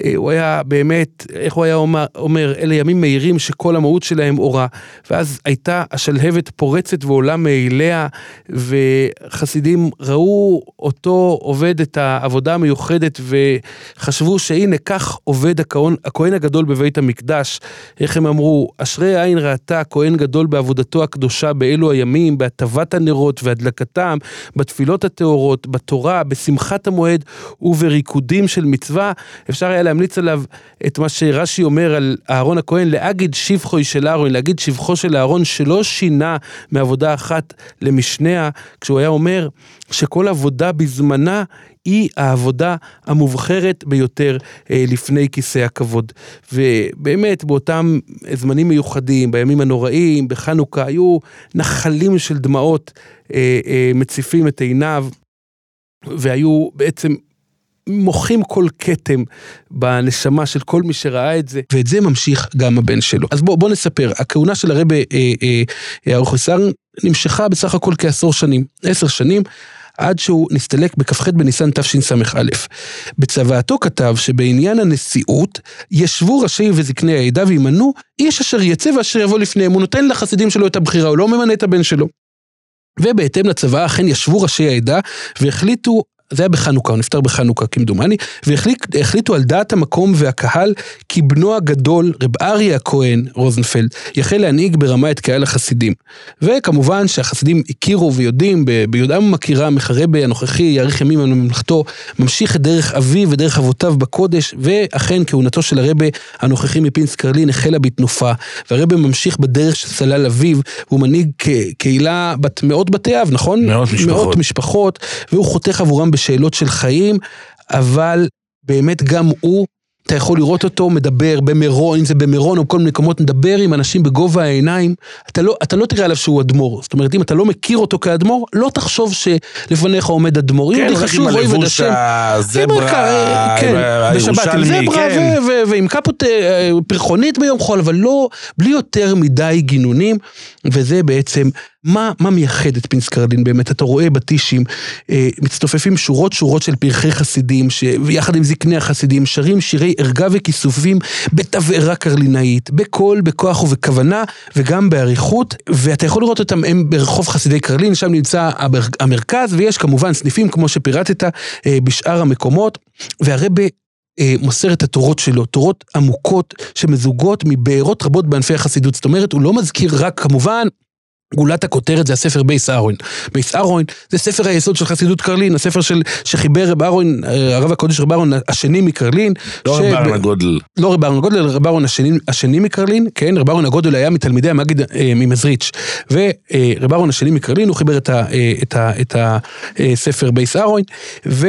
[SPEAKER 2] אה, הוא היה באמת, איך הוא היה אומר, אומר, אלה ימים מהירים שכל המהות שלהם אורה, ואז הייתה השלהבת פורצת ועולה מאליה, וחסידים ראו אותו עובד את העבודה המיוחדת, וחשבו שהנה כך עובד הכהן הגדול בבית המקדש, איך הם אמרו, אשרי עין ראתה כהן גדול בעבודתו הקדושה באלו הימים, בהטבת הנרות והדלקתם, בתפילות הטהורות, בתורה, בשמחת המועד ובריקודים של מצווה, אפשר היה להמליץ עליו את מה שרש"י אומר על אהרון הכהן, להגיד שבחוי של אהרון, להגיד שבחו של אהרון שלא שינה מעבודה אחת למשניה, כשהוא היה אומר שכל עבודה בזמנה היא העבודה המובחרת ביותר אה, לפני כיסא הכבוד. ובאמת, באותם זמנים מיוחדים, בימים הנוראים, בחנוכה, היו נחלים של דמעות אה, אה, מציפים את עיניו, והיו בעצם מוחים כל כתם בנשמה של כל מי שראה את זה, ואת זה ממשיך גם הבן שלו. אז בוא, בוא נספר, הכהונה של הרבי אה, אה, ארוחסר נמשכה בסך הכל כעשור שנים, עשר שנים. עד שהוא נסתלק בכ"ח בניסן תשס"א. בצוואתו כתב שבעניין הנשיאות, ישבו ראשי וזקני העדה וימנו איש אשר יצא ואשר יבוא לפניהם, הוא נותן לחסידים שלו את הבחירה, הוא לא ממנה את הבן שלו. ובהתאם לצבא אכן ישבו ראשי העדה והחליטו זה היה בחנוכה, הוא נפטר בחנוכה כמדומני, והחליטו על דעת המקום והקהל כי בנו הגדול, רב אריה הכהן, רוזנפלד, יחל להנהיג ברמה את קהל החסידים. וכמובן שהחסידים הכירו ויודעים, ביודעם ומכירם, הרבי הנוכחי, יאריך ימים על ממלכתו, ממשיך את דרך אביו ודרך אבותיו בקודש, ואכן כהונתו של הרבי הנוכחי מפינס קרלין החלה בתנופה, והרבי ממשיך בדרך של סלל אביו, והוא מנהיג קהילה בת מאות בתי אב, נכון?
[SPEAKER 3] מאות משפחות.
[SPEAKER 2] מאות משפחות, והוא חותך עבורם בשאלות של חיים, אבל באמת גם הוא, אתה יכול לראות אותו מדבר במירון, אם זה במירון או בכל מיני מקומות, מדבר עם אנשים בגובה העיניים, אתה לא, אתה לא תראה עליו שהוא אדמו"ר. זאת אומרת, אם אתה לא מכיר אותו כאדמו"ר, לא תחשוב שלפניך עומד אדמו"ר.
[SPEAKER 3] כן, רק עם הלבוש הזברה,
[SPEAKER 2] כן, בשבת עם זברה
[SPEAKER 3] כן.
[SPEAKER 2] ועם קפוט אה, פרחונית ביום חול, אבל לא, בלי יותר מדי גינונים, וזה בעצם מה, מה מייחד את פינסקרדין באמת? אתה רואה בטישים, אה, מצטופפים שורות שורות של פרחי חסידים, ויחד עם זקני החסידים, שרים שירי ערגה וכיסופים בתבערה קרלינאית, בקול, בכוח ובכוונה, וגם באריכות, ואתה יכול לראות אותם הם ברחוב חסידי קרלין, שם נמצא המרכז, ויש כמובן סניפים כמו שפירטת אה, בשאר המקומות, והרבה אה, מוסר את התורות שלו, תורות עמוקות שמזוגות מבארות רבות בענפי החסידות. זאת אומרת, הוא לא מזכיר רק כמובן גולת הכותרת זה הספר בייס אהרון. בייס אהרון זה ספר היסוד של חסידות קרלין, הספר של, שחיבר רב אהרון, אה, הרב הקודש רב אהרון השני מקרלין.
[SPEAKER 3] לא רב אהרון הגדול.
[SPEAKER 2] לא רב אהרון הגדול, אלא רב אהרון השני, השני מקרלין, כן, רב אהרון הגדול היה מתלמידי המגיד אה, ממזריץ', ורב אהרון השני מקרלין, הוא חיבר את, ה, אה, את, ה, את הספר בייס אהרון, ו...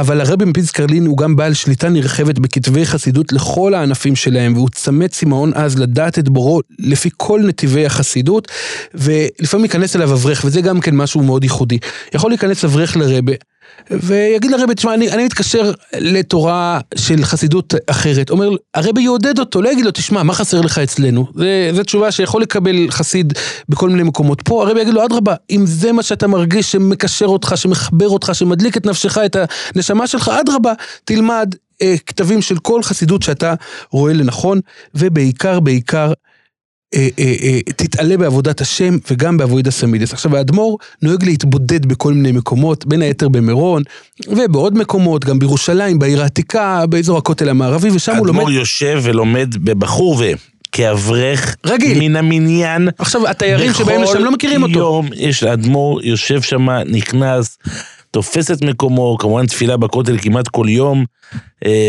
[SPEAKER 2] אבל הרבי מפינסק קרלין הוא גם בעל שליטה נרחבת בכתבי חסידות לכל הענפים שלהם, והוא צמא צמאון אז לדעת את בוראו לפי כל נתיבי החסידות, ולפעמים ייכנס אליו אברך, וזה גם כן משהו מאוד ייחודי. יכול להיכנס אברך לרבה. ויגיד לרבי, תשמע, אני, אני מתקשר לתורה של חסידות אחרת. אומר, הרבי יעודד אותו, לא יגיד לו, תשמע, מה חסר לך אצלנו? זו תשובה שיכול לקבל חסיד בכל מיני מקומות. פה הרבי יגיד לו, אדרבה, אם זה מה שאתה מרגיש שמקשר אותך, שמחבר אותך, שמדליק את נפשך, את הנשמה שלך, אדרבה, תלמד אה, כתבים של כל חסידות שאתה רואה לנכון, ובעיקר, בעיקר, תתעלה בעבודת השם וגם בעבודת סמידס. עכשיו האדמו"ר נוהג להתבודד בכל מיני מקומות, בין היתר במירון ובעוד מקומות, גם בירושלים, בעיר העתיקה, באזור הכותל המערבי, ושם הוא לומד...
[SPEAKER 3] האדמו"ר יושב ולומד בבחור ו... כאברך,
[SPEAKER 2] רגיל.
[SPEAKER 3] מן המניין.
[SPEAKER 2] עכשיו התיירים שבאים לשם לא מכירים אותו.
[SPEAKER 3] בכל יום יש לאדמו"ר, יושב שם, נכנס, תופס את מקומו, כמובן תפילה בכותל כמעט כל יום,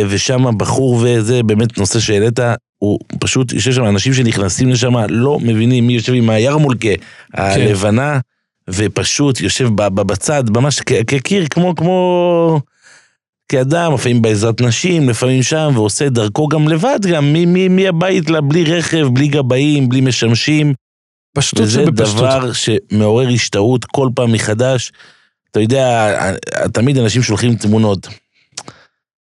[SPEAKER 3] ושם בחור וזה באמת נושא שהעלית, הוא פשוט, יש שם אנשים שנכנסים לשם, לא מבינים מי יושב עם הירמולקה הלבנה, ופשוט יושב בצד, ממש כקיר, כמו, כמו, כאדם, לפעמים בעזרת נשים, לפעמים שם, ועושה דרכו גם לבד, גם מהבית, בלי רכב, בלי גבאים, בלי משמשים.
[SPEAKER 2] פשטות
[SPEAKER 3] וזה
[SPEAKER 2] שבפשטות.
[SPEAKER 3] דבר שמעורר השתאות כל פעם מחדש. אתה יודע, תמיד אנשים שולחים תמונות.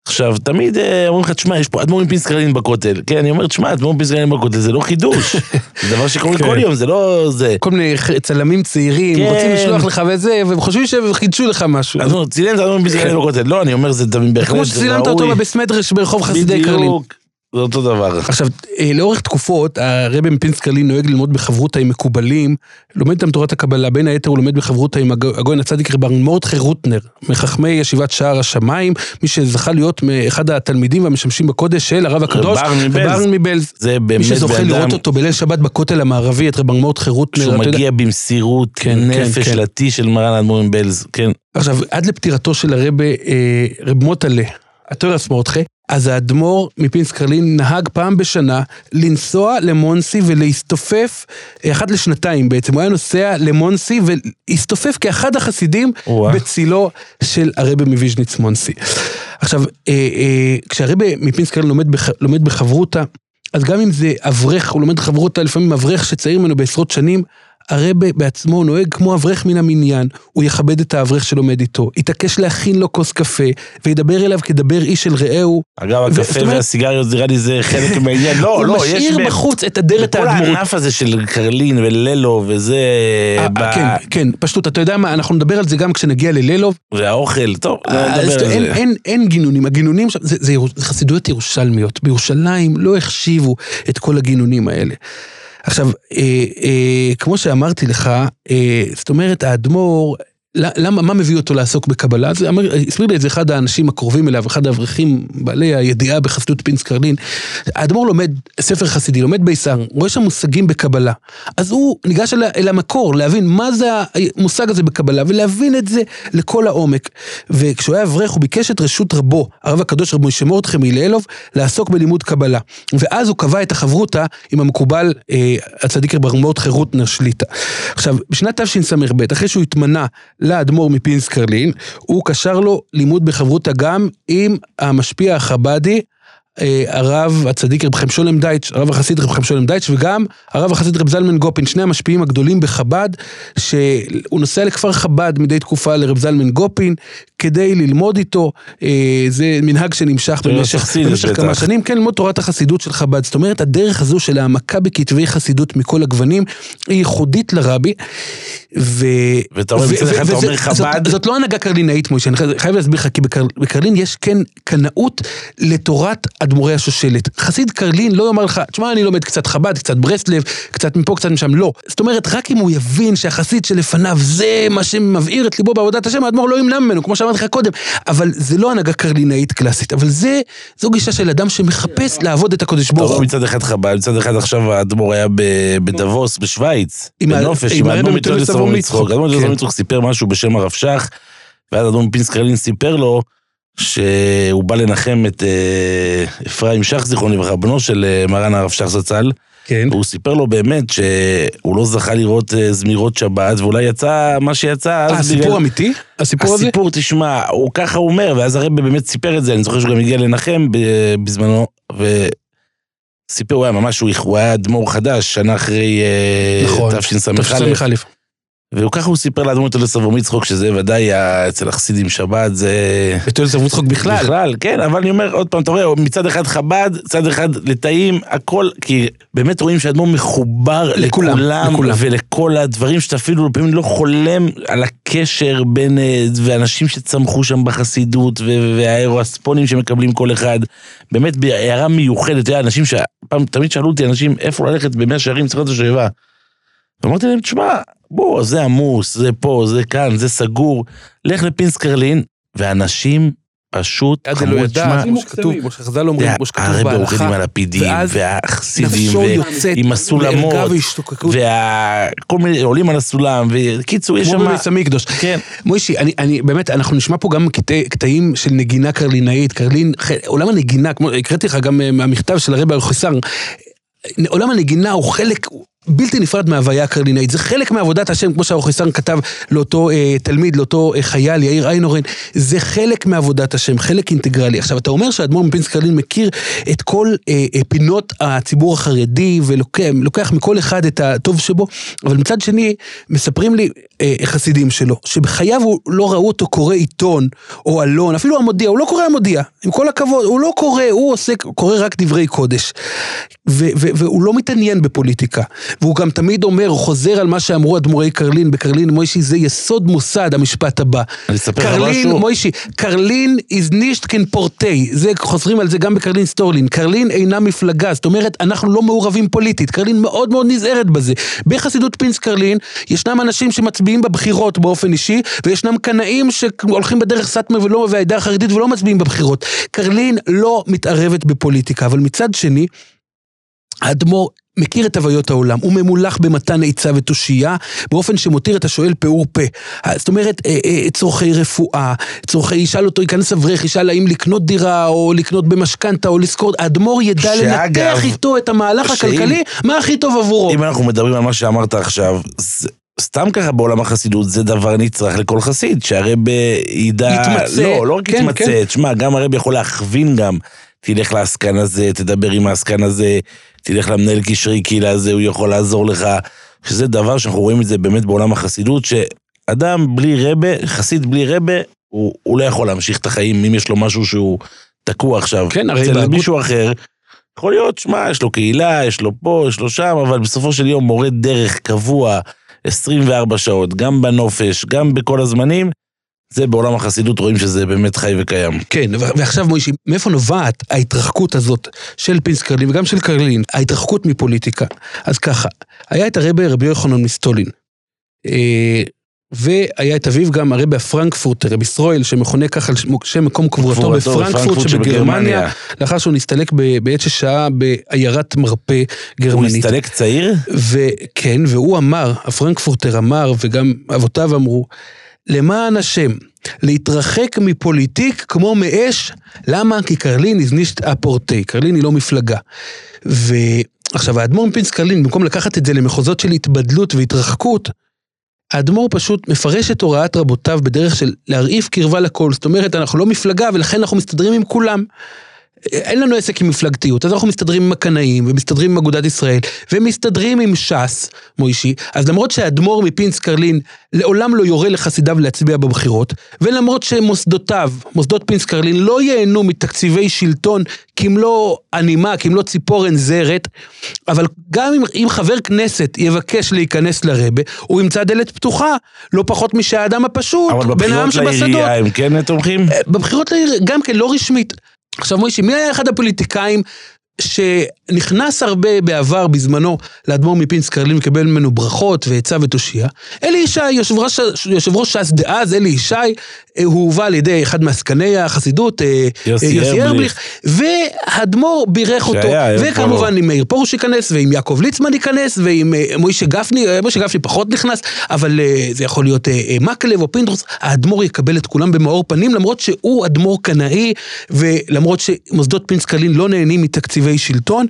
[SPEAKER 3] עכשיו, תמיד אה, אומרים לך, תשמע, יש פה אדמו"רים פינסקרלין בכותל. כן, אני אומר, תשמע, אדמו"רים פינסקרלין בכותל זה לא חידוש. זה דבר שקורה
[SPEAKER 2] כן.
[SPEAKER 3] כל יום, זה לא זה.
[SPEAKER 2] כל מיני צלמים צעירים,
[SPEAKER 3] כן.
[SPEAKER 2] רוצים לשלוח לך וזה, והם חושבים שהם חידשו לך משהו.
[SPEAKER 3] אז צילם את אדמו"רים פינסקרלין בכותל. לא, אני אומר, זה בהחלט
[SPEAKER 2] כמו
[SPEAKER 3] זה
[SPEAKER 2] שצילמת אותו
[SPEAKER 3] ראוי.
[SPEAKER 2] בבסמדרש ברחוב חסידי קרלין.
[SPEAKER 3] בדיוק, זה אותו דבר.
[SPEAKER 2] עכשיו, אה, לאורך תקופות, הרבי מפינסקרלין נוהג ללמוד בחברותה עם מקובלים, לומד איתם תורת הקבלה, בין היתר הוא לומד בחברותה עם הג- הגויין הצדיק רב מורדכי רוטנר, מחכמי ישיבת שער השמיים, מי שזכה להיות מאחד התלמידים והמשמשים בקודש של הרב הקדוש,
[SPEAKER 3] רב ארן מבלז.
[SPEAKER 2] מבלז.
[SPEAKER 3] זה
[SPEAKER 2] מי
[SPEAKER 3] באמת
[SPEAKER 2] שזוכה
[SPEAKER 3] בן
[SPEAKER 2] לראות אותו בליל שבת בכותל המערבי, את רב מורדכי רוטנר,
[SPEAKER 3] שהוא
[SPEAKER 2] אתה יודע-
[SPEAKER 3] מגיע במסירות
[SPEAKER 2] כן, כן,
[SPEAKER 3] נפש
[SPEAKER 2] כן.
[SPEAKER 3] לתי של מרן האדמו"רים בלז. כן.
[SPEAKER 2] עכשיו, עד לפטירתו של הרבה, אה, רב מוטלה, התורס מורדכי, אז האדמו"ר מפינסקרלין נהג פעם בשנה לנסוע למונסי ולהסתופף, אה, אחת לשנתיים בעצם, הוא היה נוסע למונסי והסתופף כאחד החסידים
[SPEAKER 3] או-אה.
[SPEAKER 2] בצילו של הרבה מוויז'ניץ מונסי. עכשיו, אה, אה, כשהרבה מפינסקרלין לומד, בח, לומד בחברותה, אז גם אם זה אברך, הוא לומד חברותה, לפעמים אברך שצעיר ממנו בעשרות שנים, הרבה בעצמו נוהג כמו אברך מן המניין, הוא יכבד את האברך שלומד איתו, יתעקש להכין לו כוס קפה, וידבר אליו כדבר איש אל רעהו,
[SPEAKER 3] אגב,
[SPEAKER 2] ו-
[SPEAKER 3] הקפה
[SPEAKER 2] אומרת-
[SPEAKER 3] והסיגריות, נראה לי זה חלק מהעניין. לא,
[SPEAKER 2] הוא
[SPEAKER 3] לא, יש...
[SPEAKER 2] משאיר
[SPEAKER 3] ב-
[SPEAKER 2] בחוץ את אדרת
[SPEAKER 3] כל
[SPEAKER 2] האדמו"רות.
[SPEAKER 3] הענף הזה של קרלין וללו וזה...
[SPEAKER 2] אה,
[SPEAKER 3] ב-
[SPEAKER 2] כן, כן, פשוט, אתה יודע מה, אנחנו נדבר על זה גם כשנגיע ללילוב.
[SPEAKER 3] והאוכל, טוב,
[SPEAKER 2] אה,
[SPEAKER 3] נדבר
[SPEAKER 2] אז
[SPEAKER 3] על זה.
[SPEAKER 2] אין, אין גינונים, הגינונים שם, זה, זה, זה חסידויות ירושלמיות. בירושלים לא החשיבו את כל הגינונים האלה. עכשיו, אה, אה, כמו שאמרתי לך, אה, זאת אומרת, האדמו"ר, למה, מה מביא אותו לעסוק בקבלה? הסביר לי את זה אחד האנשים הקרובים אליו, אחד האברכים בעלי הידיעה בחסידות פינס קרלין. האדמו"ר לומד ספר חסידי, לומד ביסר, רואה שם מושגים בקבלה. אז הוא ניגש אל, אל המקור, להבין מה זה המושג הזה בקבלה, ולהבין את זה לכל העומק. וכשהוא היה אברך, הוא ביקש את רשות רבו, הרב הקדוש רב משה מרדכי מילאלוב, לעסוק בלימוד קבלה. ואז הוא קבע את החברותה עם המקובל, אה, הצדיק רב מרדכי רוטנר שליטה. עכשיו, בשנת תשס"ב, אחרי שהוא התמנה לאדמו"ר מפינס קרלין, הוא קשר לו לימוד בחברותה גם עם המשפיע החבדי, הרב הצדיק רב חיים שולם דייטש, הרב החסיד רב חיים שולם דייטש, וגם הרב החסיד רב זלמן גופין, שני המשפיעים הגדולים בחב"ד, שהוא נוסע לכפר חב"ד מדי תקופה לרב זלמן גופין, כדי ללמוד איתו, אה, זה מנהג שנמשך במשך, במשך כמה
[SPEAKER 3] בטח.
[SPEAKER 2] שנים, כן, ללמוד תורת החסידות של חב"ד. זאת אומרת, הדרך הזו של העמקה בכתבי חסידות מכל הגוונים, היא ייחודית לרבי. ו...
[SPEAKER 3] ואתה
[SPEAKER 2] ו-
[SPEAKER 3] מצד אחד, אתה אומר
[SPEAKER 2] זאת-
[SPEAKER 3] חב"ד.
[SPEAKER 2] זאת לא הנהגה קרלינאית, מוישה, אני חי- חייב להסביר לך, כי בקר- בקרלין יש כן קנאות לתורת אדמו"רי השושלת. חסיד קרלין לא יאמר לך, תשמע, אני לומד קצת חב"ד, קצת ברסלב, קצת מפה, קצת משם, לא. זאת אומרת, רק אם הוא יבין שהחסיד שלפניו זה מה שמבעיר את ליבו בעבודת השם, האדמו"ר לא ימנע ממנו, כמו שאמרתי לך קודם. אבל זה לא הנהגה קרלינאית קלאסית, אבל זה, זו גישה של אדם שמחפש לעבוד את הקודש ברוך הוא.
[SPEAKER 3] מצד אחד חב"ד, מצד אחד עכשיו האדמו"ר היה בדבוס, בשוויץ, בנופש,
[SPEAKER 2] עם
[SPEAKER 3] האדמו"ר
[SPEAKER 2] סבו מצחוק.
[SPEAKER 3] מצחוק. האדמו"ר מתולדות
[SPEAKER 2] כן.
[SPEAKER 3] סיפר משהו בשם הרב שך, ואז האדמו"ר מפינס קרלין סיפר לו שהוא בא לנחם את אה, אפרים שך, זיכרונו לברכה, בנו של אה, מרן הרב שך זצ"ל,
[SPEAKER 2] כן.
[SPEAKER 3] והוא סיפר לו באמת שהוא לא זכה לראות אה, זמירות שבת, ואולי יצא מה שיצא
[SPEAKER 2] אה, הסיפור אמיתי? הסיפור הזה?
[SPEAKER 3] הסיפור, תשמע, הוא ככה אומר, ואז הרב באמת סיפר את זה, אני זוכר שהוא גם הגיע לנחם בזמנו, וסיפר, הוא היה ממש, הוא- היה אדמו"ר חדש, שנה אחרי
[SPEAKER 2] נכון.
[SPEAKER 3] תשס"א,
[SPEAKER 2] תשס"א.
[SPEAKER 3] וככה הוא סיפר לאדמו"ר תולדות סבו מצחוק, שזה ודאי אצל החסידים שבת, זה...
[SPEAKER 2] בתולדות סבו מצחוק בכלל.
[SPEAKER 3] בכלל, כן, אבל אני אומר, עוד פעם, אתה רואה, מצד אחד חב"ד, מצד אחד לטאים, הכל, כי באמת רואים שהאדמו"ר מחובר
[SPEAKER 2] לכולם,
[SPEAKER 3] לכולם,
[SPEAKER 2] לכולם.
[SPEAKER 3] ולכל הדברים שאתה אפילו לפעמים לא חולם על הקשר בין, אה, ואנשים שצמחו שם בחסידות, והאירואספונים שמקבלים כל אחד, באמת בהערה מיוחדת, אתה יודע, אנשים שפעם, תמיד שאלו אותי אנשים, איפה ללכת במאה שערים צריכות השואבה. ואמרתי להם, תשמע, בוא, זה עמוס, זה פה, זה כאן, זה סגור, לך לפינסקרלין, ואנשים פשוט
[SPEAKER 2] עד אלוהי דעת, כמו שכתוב, כמו שחז"ל אומרים, כמו שכתוב בהלכה,
[SPEAKER 3] הלפידים,
[SPEAKER 2] ואז
[SPEAKER 3] והחסידים,
[SPEAKER 2] נפשו
[SPEAKER 3] ו-
[SPEAKER 2] יוצאת
[SPEAKER 3] עם הסולמות, וכל מיני, עולים על הסולם, וקיצור, יש
[SPEAKER 2] כמו
[SPEAKER 3] שם...
[SPEAKER 2] בביס המקדוש.
[SPEAKER 3] כן.
[SPEAKER 2] מוישי, אני, אני, באמת, אנחנו נשמע פה גם קטעי- קטעים של נגינה קרלינאית, קרלין, עולם הנגינה, כמו, הקראתי לך גם אה, מהמכתב של הרבי אלחוסר, עולם הנגינה הוא חלק בלתי נפרד מההוויה הקרלינאית, זה חלק מעבודת השם, כמו שהאוכיסן כתב לאותו אה, תלמיד, לאותו אה, חייל, יאיר איינורן, זה חלק מעבודת השם, חלק אינטגרלי. עכשיו, אתה אומר שהאדמו"ר מפינס קרלין מכיר את כל אה, אה, פינות הציבור החרדי, ולוקח מכל אחד את הטוב שבו, אבל מצד שני, מספרים לי אה, חסידים שלו, שבחייו הוא לא ראו אותו קורא עיתון או אלון, אפילו המודיע, הוא לא קורא המודיע, עם כל הכבוד, הוא לא קורא, הוא עוסק, קורא רק דברי קודש. ו- ו- והוא לא מתעניין בפוליטיקה. והוא גם תמיד אומר, הוא חוזר על מה שאמרו אדמו"רי קרלין, בקרלין מוישי זה יסוד מוסד, המשפט הבא.
[SPEAKER 3] אני אספר לך
[SPEAKER 2] קרלין,
[SPEAKER 3] משהו.
[SPEAKER 2] מוישי, קרלין is kein פורטי, זה חוזרים על זה גם בקרלין סטורלין, קרלין אינה מפלגה, זאת אומרת, אנחנו לא מעורבים פוליטית, קרלין מאוד מאוד נזהרת בזה. בחסידות פינס קרלין, ישנם אנשים שמצביעים בבחירות באופן אישי, וישנם קנאים שהולכים בדרך סאטמר ולא, והעדה החרדית ולא מצביעים בבחירות. קרלין לא מתערבת בפוליטיקה, אבל מצד שני, האדמו"ר מכיר את הוויות העולם, הוא ממולח במתן עצה ותושייה, באופן שמותיר את השואל פעור פה. זאת אומרת, אה, אה, צורכי רפואה, צורכי, ישאל אותו, ייכנס אברך, ישאל האם לקנות דירה, או לקנות במשכנתה, או לשכור, האדמו"ר ידע
[SPEAKER 3] שאגב,
[SPEAKER 2] לנתח איתו את המהלך
[SPEAKER 3] שאם-
[SPEAKER 2] הכלכלי, מה הכי טוב עבורו.
[SPEAKER 3] אם אנחנו מדברים על מה שאמרת עכשיו, זה- סתם ככה בעולם החסידות זה דבר נצרך לכל חסיד, שהרב ידע...
[SPEAKER 2] יתמצא.
[SPEAKER 3] לא, לא רק
[SPEAKER 2] כן,
[SPEAKER 3] יתמצא,
[SPEAKER 2] כן.
[SPEAKER 3] תשמע, גם הרב יכול להכווין גם. תלך לעסקן הזה, תדבר עם העסקן הזה, תלך למנהל קשרי קהילה הזה, הוא יכול לעזור לך. שזה דבר שאנחנו רואים את זה באמת בעולם החסידות, שאדם בלי רבה, חסיד בלי רבה, הוא, הוא לא יכול להמשיך את החיים אם יש לו משהו שהוא תקוע עכשיו.
[SPEAKER 2] כן, הרי
[SPEAKER 3] אצל מישהו אחר, יכול להיות, שמע, יש לו קהילה, יש לו פה, יש לו שם, אבל בסופו של יום מורה דרך קבוע, 24 שעות, גם בנופש, גם בכל הזמנים, זה בעולם החסידות רואים שזה באמת חי וקיים.
[SPEAKER 2] כן, ועכשיו מוישי, מאיפה נובעת ההתרחקות הזאת של פינס קרלין וגם של קרלין, ההתרחקות מפוליטיקה? אז ככה, היה את הרבה רבי יוחנן מסטולין, אה, והיה את אביו גם הרבי הפרנקפורטר, רבי ישראל, שמכונה ככה על שם מקום קבורתו בפרנקפורט שבגרמניה, לאחר שהוא נסתלק בעת ששהה בעיירת מרפא
[SPEAKER 3] הוא
[SPEAKER 2] גרמנית.
[SPEAKER 3] הסתלק צעיר?
[SPEAKER 2] וכן, והוא אמר, הפרנקפורטר אמר, וגם אבותיו אמרו, למען השם, להתרחק מפוליטיק כמו מאש, למה? כי קרלין הזנישט אפורטי, קרלין היא לא מפלגה. ועכשיו, האדמו"ר מפינס קרלין, במקום לקחת את זה למחוזות של התבדלות והתרחקות, האדמו"ר פשוט מפרש את הוראת רבותיו בדרך של להרעיף קרבה לכל, זאת אומרת, אנחנו לא מפלגה ולכן אנחנו מסתדרים עם כולם. אין לנו עסק עם מפלגתיות, אז אנחנו מסתדרים עם הקנאים, ומסתדרים עם אגודת ישראל, ומסתדרים עם ש"ס, מוישי, אז למרות שהאדמו"ר מפינס קרלין לעולם לא יורה לחסידיו להצביע בבחירות, ולמרות שמוסדותיו, מוסדות פינס קרלין, לא ייהנו מתקציבי שלטון כמלוא הנימה, כמלוא ציפורן זרת, אבל גם אם, אם חבר כנסת יבקש להיכנס לרבה, הוא ימצא דלת פתוחה, לא פחות משהאדם הפשוט,
[SPEAKER 3] אבל
[SPEAKER 2] בין העם
[SPEAKER 3] בבחירות
[SPEAKER 2] שבשדות.
[SPEAKER 3] לעירייה הם כן תומכים?
[SPEAKER 2] בבחירות לעיר, גם כן, לא רשמית. עכשיו מוישי, מי היה אחד הפוליטיקאים שנכנס הרבה בעבר, בזמנו, לאדמו"ר מפינס קרלין, וקיבל ממנו ברכות ועצה ותושייה? אלי ישי, יושב ראש, יושב ראש ש"ס דאז, אלי ישי, אה, הוא הובא על ידי אחד מעסקני החסידות, אה,
[SPEAKER 3] יוסי
[SPEAKER 2] אה, יוסי.
[SPEAKER 3] ארבליך,
[SPEAKER 2] והאדמו"ר בירך אותו, וכמובן עם מאיר פרוש ייכנס, ועם יעקב ליצמן ייכנס, ועם מוישה גפני, מוישה גפני פחות נכנס, אבל זה יכול להיות מקלב או פינדרוס, האדמו"ר יקבל את כולם במאור פנים, למרות שהוא אדמו"ר קנאי, ולמרות שמוסדות פינס קרלין לא נהנים מתקציבי שלטון.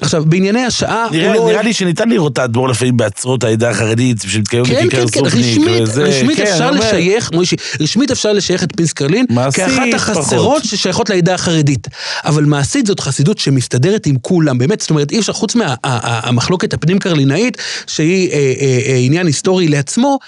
[SPEAKER 2] עכשיו, בענייני השעה,
[SPEAKER 3] נראה,
[SPEAKER 2] לא...
[SPEAKER 3] נראה לי שניתן לראות את האדמו"ר לפעמים בעצרות העדה החרדית, שמתקיימת
[SPEAKER 2] כן,
[SPEAKER 3] בכיכר
[SPEAKER 2] כן, כן,
[SPEAKER 3] סופניק.
[SPEAKER 2] רשמית,
[SPEAKER 3] וזה,
[SPEAKER 2] רשמית
[SPEAKER 3] כן,
[SPEAKER 2] אפשר
[SPEAKER 3] אומר,
[SPEAKER 2] לשייך, מוישי, רשמית אפשר לשייך את פינס קרלין,
[SPEAKER 3] מעשית,
[SPEAKER 2] כאחת החסרות
[SPEAKER 3] פחות.
[SPEAKER 2] ששייכות לעדה החרדית. אבל מעשית זאת חסידות שמסתדרת עם כולם, באמת, זאת אומרת, אי אפשר, חוץ מהמחלוקת הפנים קרלינאית, שהיא אה, אה, אה, עניין היסטורי לעצמו,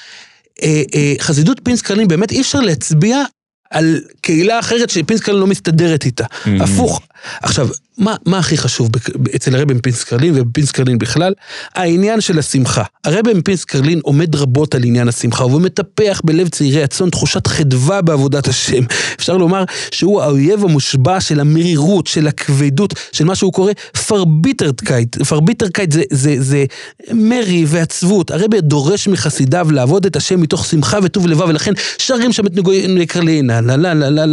[SPEAKER 2] אה, אה, חסידות פינס קרלין, באמת אי אפשר להצביע על קהילה אחרת שפינס קרלין לא מסתדרת איתה.
[SPEAKER 3] Mm-hmm.
[SPEAKER 2] הפוך. עכשיו, מה, מה הכי חשוב אצל הרבי מפינס קרלין ובפינס קרלין בכלל? העניין של השמחה. הרבי מפינס קרלין עומד רבות על עניין השמחה, והוא מטפח בלב צעירי הצאן תחושת חדווה בעבודת השם. אפשר לומר שהוא האויב המושבע של המרירות, של הכבדות, של מה שהוא קורא פארביטערטקייט. פארביטערטקייט זה, זה, זה מרי ועצבות. הרבי דורש מחסידיו לעבוד את השם מתוך שמחה וטוב לבב, ולכן שרים שם את ניגוני קרלין,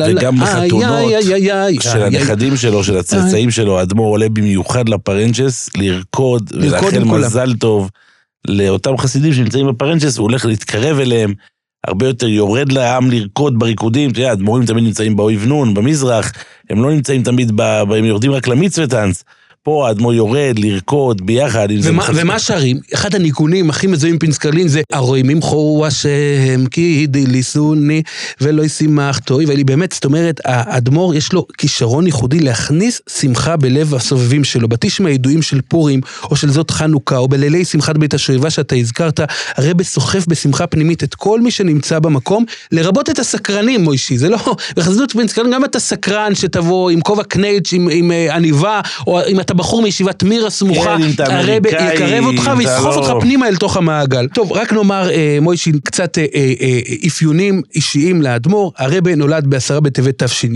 [SPEAKER 3] וגם בחתונות של. הנכדים שלו, של הצאצאים שלו, האדמו"ר עולה במיוחד לפרנצ'ס, לרקוד ולאחל. מזל טוב לאותם חסידים שנמצאים בפרנצ'ס, הוא הולך להתקרב אליהם. הרבה יותר יורד לעם לרקוד בריקודים, אתה יודע, האדמו"רים תמיד נמצאים באויב נון, במזרח, הם לא נמצאים תמיד, ב... ב- הם יורדים רק למצווה טאנץ. פה האדמו"ר יורד לרקוד ביחד.
[SPEAKER 2] ומה, ומה שרים? אחד הניגונים הכי מזוהים עם פינסקרלין זה הרואים ממחו השם כי דיליסוני ולא ישימח טוי ואלי באמת, זאת אומרת, האדמו"ר יש לו כישרון ייחודי להכניס שמחה בלב הסובבים שלו. בתשמע הידועים של פורים או של זאת חנוכה או בלילי שמחת בית השואבה שאתה הזכרת, הרב סוחף בשמחה פנימית את כל מי שנמצא במקום, לרבות את הסקרנים מוישי, זה לא, בחסידות פינסקרלין גם אתה סקרן שתבוא עם כובע קנייץ' עם, עם אה, עניבה או אם אתה בחור מישיבת מירה סמוכה,
[SPEAKER 3] כן,
[SPEAKER 2] הרב יקרב אותך ויסחוף
[SPEAKER 3] לא-
[SPEAKER 2] אותך פנימה אל תוך המעגל. טוב, רק נאמר, אה, מוישי, קצת אה, אה, אה, אפיונים אישיים לאדמו"ר. הרב נולד בעשרה בטבת תש"י.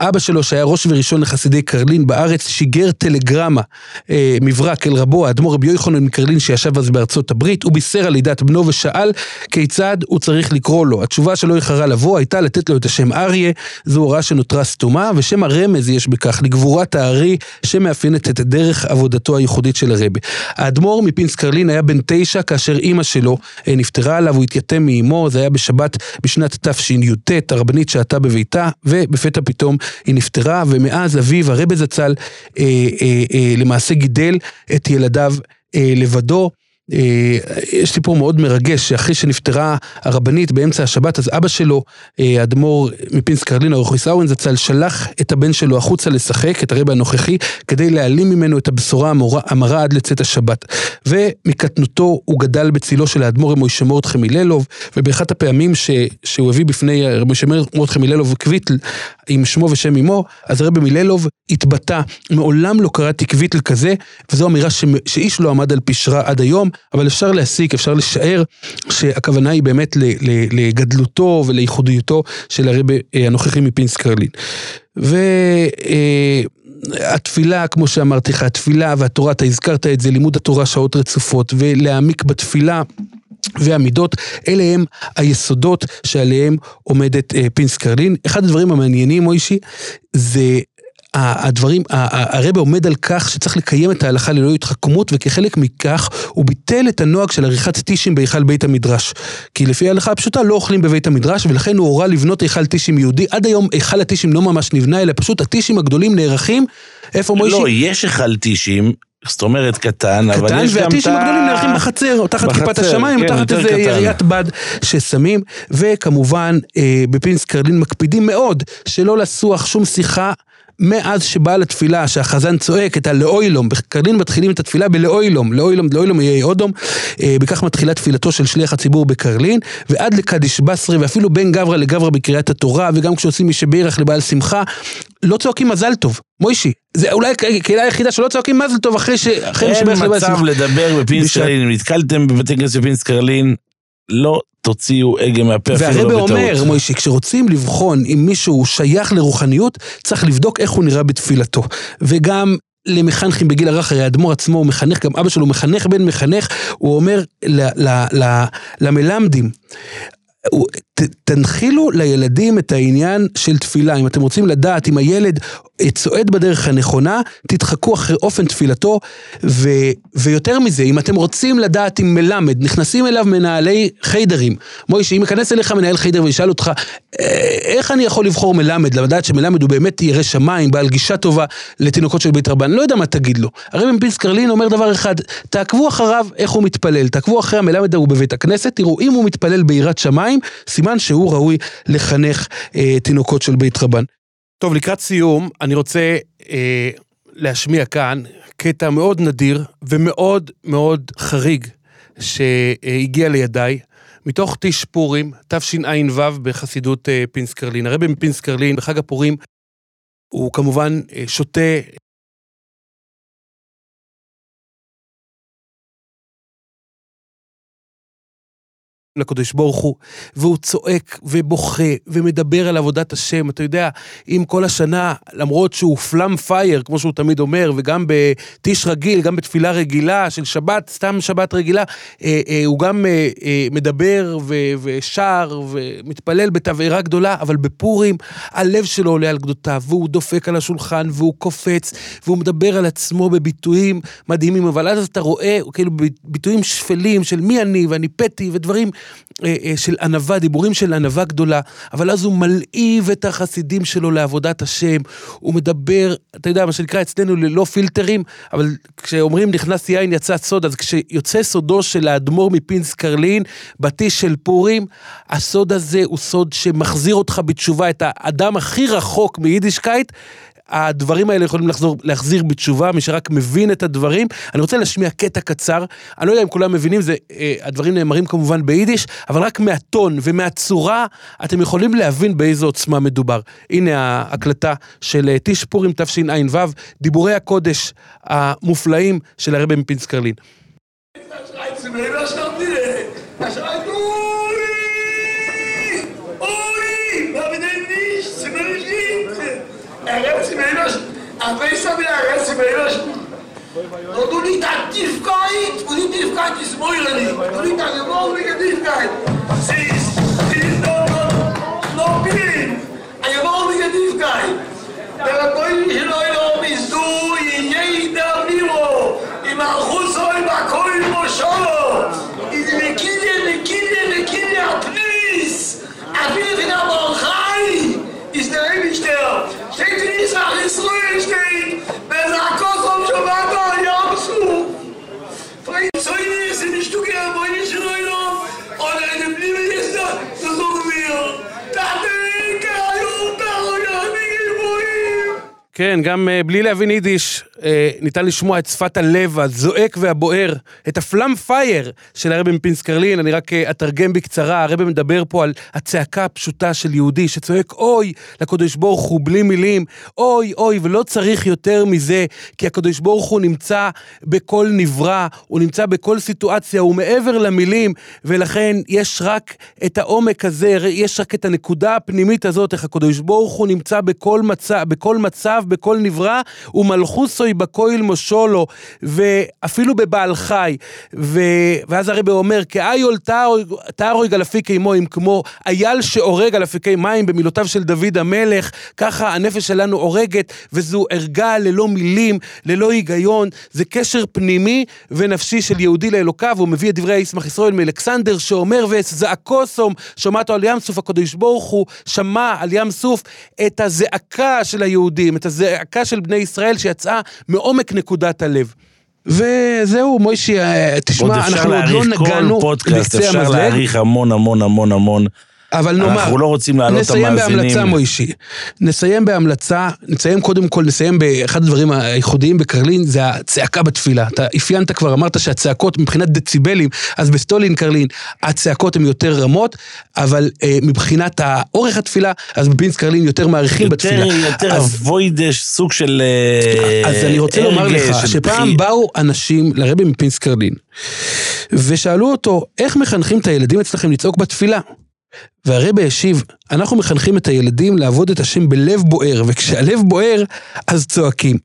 [SPEAKER 2] אבא שלו, שהיה ראש וראשון לחסידי קרלין בארץ, שיגר טלגרמה, אה, מברק אל רבו, האדמו"ר רבי יוחנן מקרלין, שישב אז בארצות הברית. הוא בישר על לידת בנו ושאל כיצד הוא צריך לקרוא לו. התשובה שלא איחרה לבוא הייתה לתת לו את השם אריה, זו הוראה שנותרה סתומה, ושם הרמז יש בכך, לגבורת הארי, שמאפיינת את דרך עבודתו הייחודית של הרבי. האדמו"ר מפינסקרלין היה בן תשע כאשר אימא שלו אה, נפטרה עליו, הוא התייתם מאימו, זה היה בשבת בשנת תשי"ט, הרבנית שהתה בביתה, ובפתע פתאום היא נפטרה, ומאז אביו, הרבי זצ"ל, אה, אה, אה, למעשה גידל את ילדיו אה, לבדו. אה, יש סיפור מאוד מרגש, שאחרי שנפטרה הרבנית באמצע השבת, אז אבא שלו, אה, האדמו"ר מפינס קרלין, הרב חיסאוון זצ"ל, שלח את הבן שלו החוצה לשחק, את הרבי הנוכחי, כדי להעלים ממנו את הבשורה המורה- המרה עד לצאת השבת. ומקטנותו הוא גדל בצילו של האדמו"ר מוישה מורדכי מיללוב, ובאחת הפעמים ש, שהוא הביא בפני מוישה מורדכי מיללוב קוויטל עם שמו ושם אמו, אז הרבי מיללוב התבטא, מעולם לא קראתי קוויטל כזה, וזו אמירה ש, שאיש לא עמד על פשרה עד היום, אבל אפשר להסיק, אפשר לשער שהכוונה היא באמת לגדלותו ולייחודיותו של הרבי אה, הנוכחי מפינס קרלין. והתפילה, כמו שאמרתי לך, התפילה והתורה, אתה הזכרת את זה, לימוד התורה שעות רצופות, ולהעמיק בתפילה. והמידות, אלה הם היסודות שעליהם עומדת אה, פינס קרלין. אחד הדברים המעניינים, מוישי, זה הדברים, הרבה עומד על כך שצריך לקיים את ההלכה ללא התחכמות, וכחלק מכך הוא ביטל את הנוהג של עריכת טישים בהיכל בית המדרש. כי לפי ההלכה הפשוטה לא אוכלים בבית המדרש, ולכן הוא הורה לבנות היכל טישים יהודי. עד היום היכל הטישים לא ממש נבנה, אלא פשוט הטישים הגדולים נערכים, איפה מוישי?
[SPEAKER 3] לא, יש היכל טישים, זאת אומרת קטן, אבל
[SPEAKER 2] קטן,
[SPEAKER 3] יש גם את
[SPEAKER 2] והטישים
[SPEAKER 3] ה...
[SPEAKER 2] הגדולים נערכים בחצר, או תחת כיפת
[SPEAKER 3] בחצר,
[SPEAKER 2] השמיים, או
[SPEAKER 3] כן,
[SPEAKER 2] תחת
[SPEAKER 3] יותר
[SPEAKER 2] איזה
[SPEAKER 3] קטן.
[SPEAKER 2] יריית בד ששמים, וכמובן אה, בפינס קרלין מקפידים מאוד שלא לסוח שום שיחה. מאז שבאה לתפילה, שהחזן צועק את הלאוילום, בקרלין מתחילים את התפילה בלאוילום, לאוילום, לאוילום יהיה אודום, אה, בכך מתחילה תפילתו של שליח הציבור בקרלין, ועד לקדיש בסרי, ואפילו בין גברא לגברא בקריאת התורה, וגם כשעושים מי שבירך לבעל שמחה, לא צועקים מזל טוב. מוישי, זה אולי הקהילה היחידה שלא צועקים מזל טוב אחרי ש...
[SPEAKER 3] אין. מצב לדבר בפינס
[SPEAKER 2] בשעת-
[SPEAKER 3] קרלין, אם נתקלתם בבתי כנסת בפינס קרלין, לא תוציאו הגה מהפה אפילו
[SPEAKER 2] והרבה
[SPEAKER 3] לא
[SPEAKER 2] אומר,
[SPEAKER 3] בטעות.
[SPEAKER 2] מוישי, כשרוצים לבחון אם מישהו שייך לרוחניות, צריך לבדוק איך הוא נראה בתפילתו. וגם למחנכים בגיל הרך, הרי האדמו"ר עצמו הוא מחנך, גם אבא שלו מחנך בן מחנך, הוא אומר ל- ל- ל- למלמדים, הוא- ת- תנחילו לילדים את העניין של תפילה. אם אתם רוצים לדעת אם הילד אה, צועד בדרך הנכונה, תדחקו אחרי אופן תפילתו, ו, ויותר מזה, אם אתם רוצים לדעת אם מלמד, נכנסים אליו מנהלי חיידרים. מוישה, אם ייכנס אליך מנהל חיידר וישאל אותך, "אה, איך אני יכול לבחור מלמד, לדעת שמלמד הוא באמת ירא שמיים, בעל גישה טובה לתינוקות של בית רבן, לא יודע מה תגיד לו. הרב מפינס קרלין אומר דבר אחד, תעקבו אחריו איך הוא מתפלל, תעקבו אחרי המלמד ההוא בבית הכנסת, תראו אם הוא מתפלל ביראת שמיים, סימן שהוא ראוי לחנך אה, תינוקות של בית רבן. טוב, לקראת סיום, אני רוצה אה, להשמיע כאן קטע מאוד נדיר ומאוד מאוד חריג שהגיע לידיי, מתוך טיש פורים, תשע"ו בחסידות אה, פינסקרלין. הרבי מפינסקרלין בחג הפורים הוא כמובן אה, שותה לקדוש ברוך הוא, והוא צועק ובוכה ומדבר על עבודת השם. אתה יודע, אם כל השנה, למרות שהוא פלאם פייר, כמו שהוא תמיד אומר, וגם בטיש רגיל, גם בתפילה רגילה של שבת, סתם שבת רגילה, אה, אה, הוא גם אה, אה, מדבר ו- ושר ומתפלל בתבערה גדולה, אבל בפורים הלב שלו עולה על גדותיו, והוא דופק על השולחן, והוא קופץ, והוא מדבר על עצמו בביטויים מדהימים, אבל אז אתה רואה, כאילו, ביטויים שפלים של מי אני, ואני פתי, ודברים של ענווה, דיבורים של ענווה גדולה, אבל אז הוא מלהיב את החסידים שלו לעבודת השם, הוא מדבר, אתה יודע, מה שנקרא אצלנו ללא פילטרים, אבל כשאומרים נכנס יין יצא סוד, אז כשיוצא סודו של האדמו"ר מפינסק קרלין, בטיש של פורים, הסוד הזה הוא סוד שמחזיר אותך בתשובה, את האדם הכי רחוק מיידישקייט, הדברים האלה יכולים לחזור, להחזיר בתשובה, מי שרק מבין את הדברים. אני רוצה להשמיע קטע קצר, אני לא יודע אם כולם מבינים, זה, אה, הדברים נאמרים כמובן ביידיש, אבל רק מהטון ומהצורה, אתם יכולים להבין באיזו עוצמה מדובר. הנה ההקלטה של אה, טיש פורים תשע"ו, דיבורי הקודש המופלאים של הרבי מפינסקרלין.
[SPEAKER 4] Meilers. Und du nicht an Tiefkeit, und die Tiefkeit ist Meiler nicht. Du nicht an gewohnliche Tiefkeit. Sie ist die Dorn, noch bin. An gewohnliche Tiefkeit. Der Beutliche Leute bist du in jeder Milo. In Malchus, in Bakoy, in Moschalo. In die Kinder, in die Kinder, in die Kinder, in der Kinder, in der Kinder, in die Kinder, in die Kinder, in in in
[SPEAKER 2] כן, גם אה, בלי להבין יידיש, אה, ניתן לשמוע את שפת הלב הזועק והבוער, את הפלאם פייר של הרבי מפינסקרלין, אני רק אה, אתרגם בקצרה, הרבי מדבר פה על הצעקה הפשוטה של יהודי שצועק אוי לקדוש ברוך הוא בלי מילים, אוי אוי ולא צריך יותר מזה, כי הקדוש ברוך הוא נמצא בכל נברא, הוא נמצא בכל סיטואציה, הוא מעבר למילים, ולכן יש רק את העומק הזה, יש רק את הנקודה הפנימית הזאת, איך הקדוש ברוך הוא נמצא בכל מצב, בכל מצב, בכל נברא, ומלכוסוי בכויל מושולו, ואפילו בבעל חי. ו... ואז הרבי אומר, כאיול תהרוג על אפיקי מים, כמו אייל שהורג על אפיקי מים במילותיו של דוד המלך, ככה הנפש שלנו הורגת, וזו ערגה ללא מילים, ללא היגיון, זה קשר פנימי ונפשי של יהודי לאלוקיו, הוא מביא את דברי הישמח ישראל מאלכסנדר, שאומר, וזעקוסום, שמעתו על ים סוף, הקדוש ברוך הוא שמע על ים סוף את הזעקה של היהודים, את הזעקה של בני ישראל שיצאה מעומק נקודת הלב. וזהו, מוישי, אה,
[SPEAKER 3] עוד
[SPEAKER 2] תשמע,
[SPEAKER 3] אפשר
[SPEAKER 2] אנחנו עוד לא נגענו
[SPEAKER 3] פודקאסט,
[SPEAKER 2] בקצה
[SPEAKER 3] אפשר
[SPEAKER 2] המזלג,
[SPEAKER 3] להעריך המון המון המון המון.
[SPEAKER 2] אבל נאמר,
[SPEAKER 3] אנחנו לא רוצים להעלות את
[SPEAKER 2] נסיים בהמלצה,
[SPEAKER 3] המאזינים.
[SPEAKER 2] מוישי. נסיים בהמלצה, נסיים קודם כל, נסיים באחד הדברים הייחודיים בקרלין, זה הצעקה בתפילה. אתה אפיינת כבר, אמרת שהצעקות מבחינת דציבלים, אז בסטולין קרלין, הצעקות הן יותר רמות, אבל אה, מבחינת אורך התפילה, אז בבינסק קרלין יותר מעריכים
[SPEAKER 3] יותר,
[SPEAKER 2] בתפילה.
[SPEAKER 3] יותר
[SPEAKER 2] אז-
[SPEAKER 3] אבוידש, סוג של אה,
[SPEAKER 2] אז אני רוצה לומר לך, שפעם באו אנשים לרבי מפינסקרלין, ושאלו אותו, איך מחנכים את הילדים אצלכם לצעוק בתפילה? והרבי השיב, אנחנו מחנכים את הילדים לעבוד את השם בלב בוער, וכשהלב בוער, אז צועקים.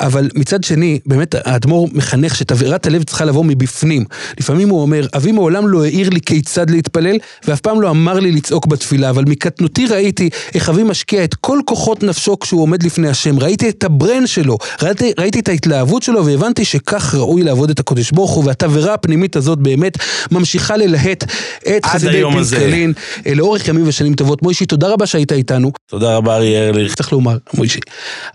[SPEAKER 2] אבל מצד שני, באמת האדמו"ר מחנך שתבערת הלב צריכה לבוא מבפנים. לפעמים הוא אומר, אבי מעולם לא העיר לי כיצד להתפלל, ואף פעם לא אמר לי לצעוק בתפילה, אבל מקטנותי ראיתי איך אבי משקיע את כל כוחות נפשו כשהוא עומד לפני השם. ראיתי את הברן שלו, ראיתי, ראיתי את ההתלהבות שלו, והבנתי שכך ראוי לעבוד את הקודש ברוך הוא, והתבערה הפנימית הזאת באמת ממשיכה ללהט את חסידי. פינסקרלין אה, לאורך ימים ושנים טובות. מוישי, תודה רבה שהיית איתנו.
[SPEAKER 3] תודה רבה אריה ארליך.
[SPEAKER 2] צריך לומר, מוישי,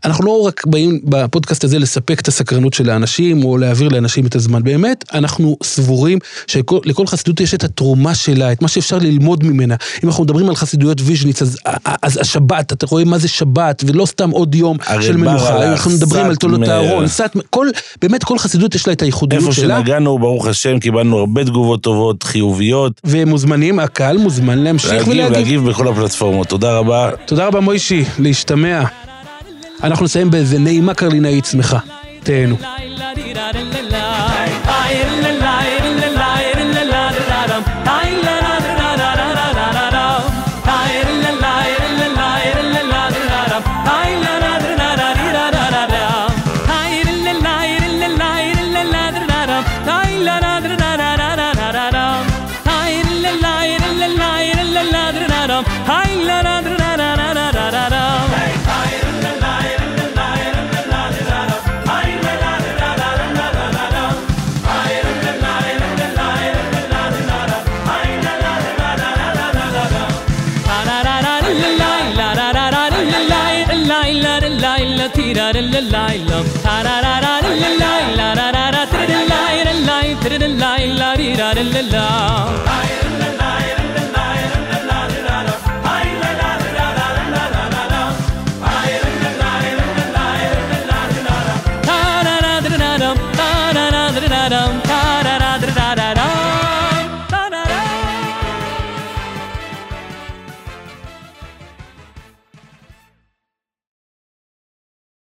[SPEAKER 2] אנחנו לא רק באים בפודקאסט הזה לספק את הסקרנות של האנשים, או להעביר לאנשים את הזמן. באמת, אנחנו סבורים שלכל חסידות יש את התרומה שלה, את מה שאפשר ללמוד ממנה. אם אנחנו מדברים על חסידויות ויז'ניץ, אז, אז השבת, אתה רואה מה זה שבת, ולא סתם עוד יום
[SPEAKER 3] הרי
[SPEAKER 2] של מנוחה.
[SPEAKER 3] הלך,
[SPEAKER 2] אנחנו מדברים על תולדות. הארון, סאטמר, כל, באמת כל חסידות יש לה את הייחודיות
[SPEAKER 3] איפה
[SPEAKER 2] שלה.
[SPEAKER 3] שנגענו, ברוך השם, קיבלנו הרבה תגובות טובות, חיוביות.
[SPEAKER 2] ומוזמנים, הקהל מוזמן להמשיך
[SPEAKER 3] להגיב,
[SPEAKER 2] ולהגיב.
[SPEAKER 3] להגיב בכל הפלטפורמות. תודה רבה.
[SPEAKER 2] תודה רבה מוישי, להשתמע. אנחנו נסיים באיזה נעימה קרלינאית שמחה. תהנו.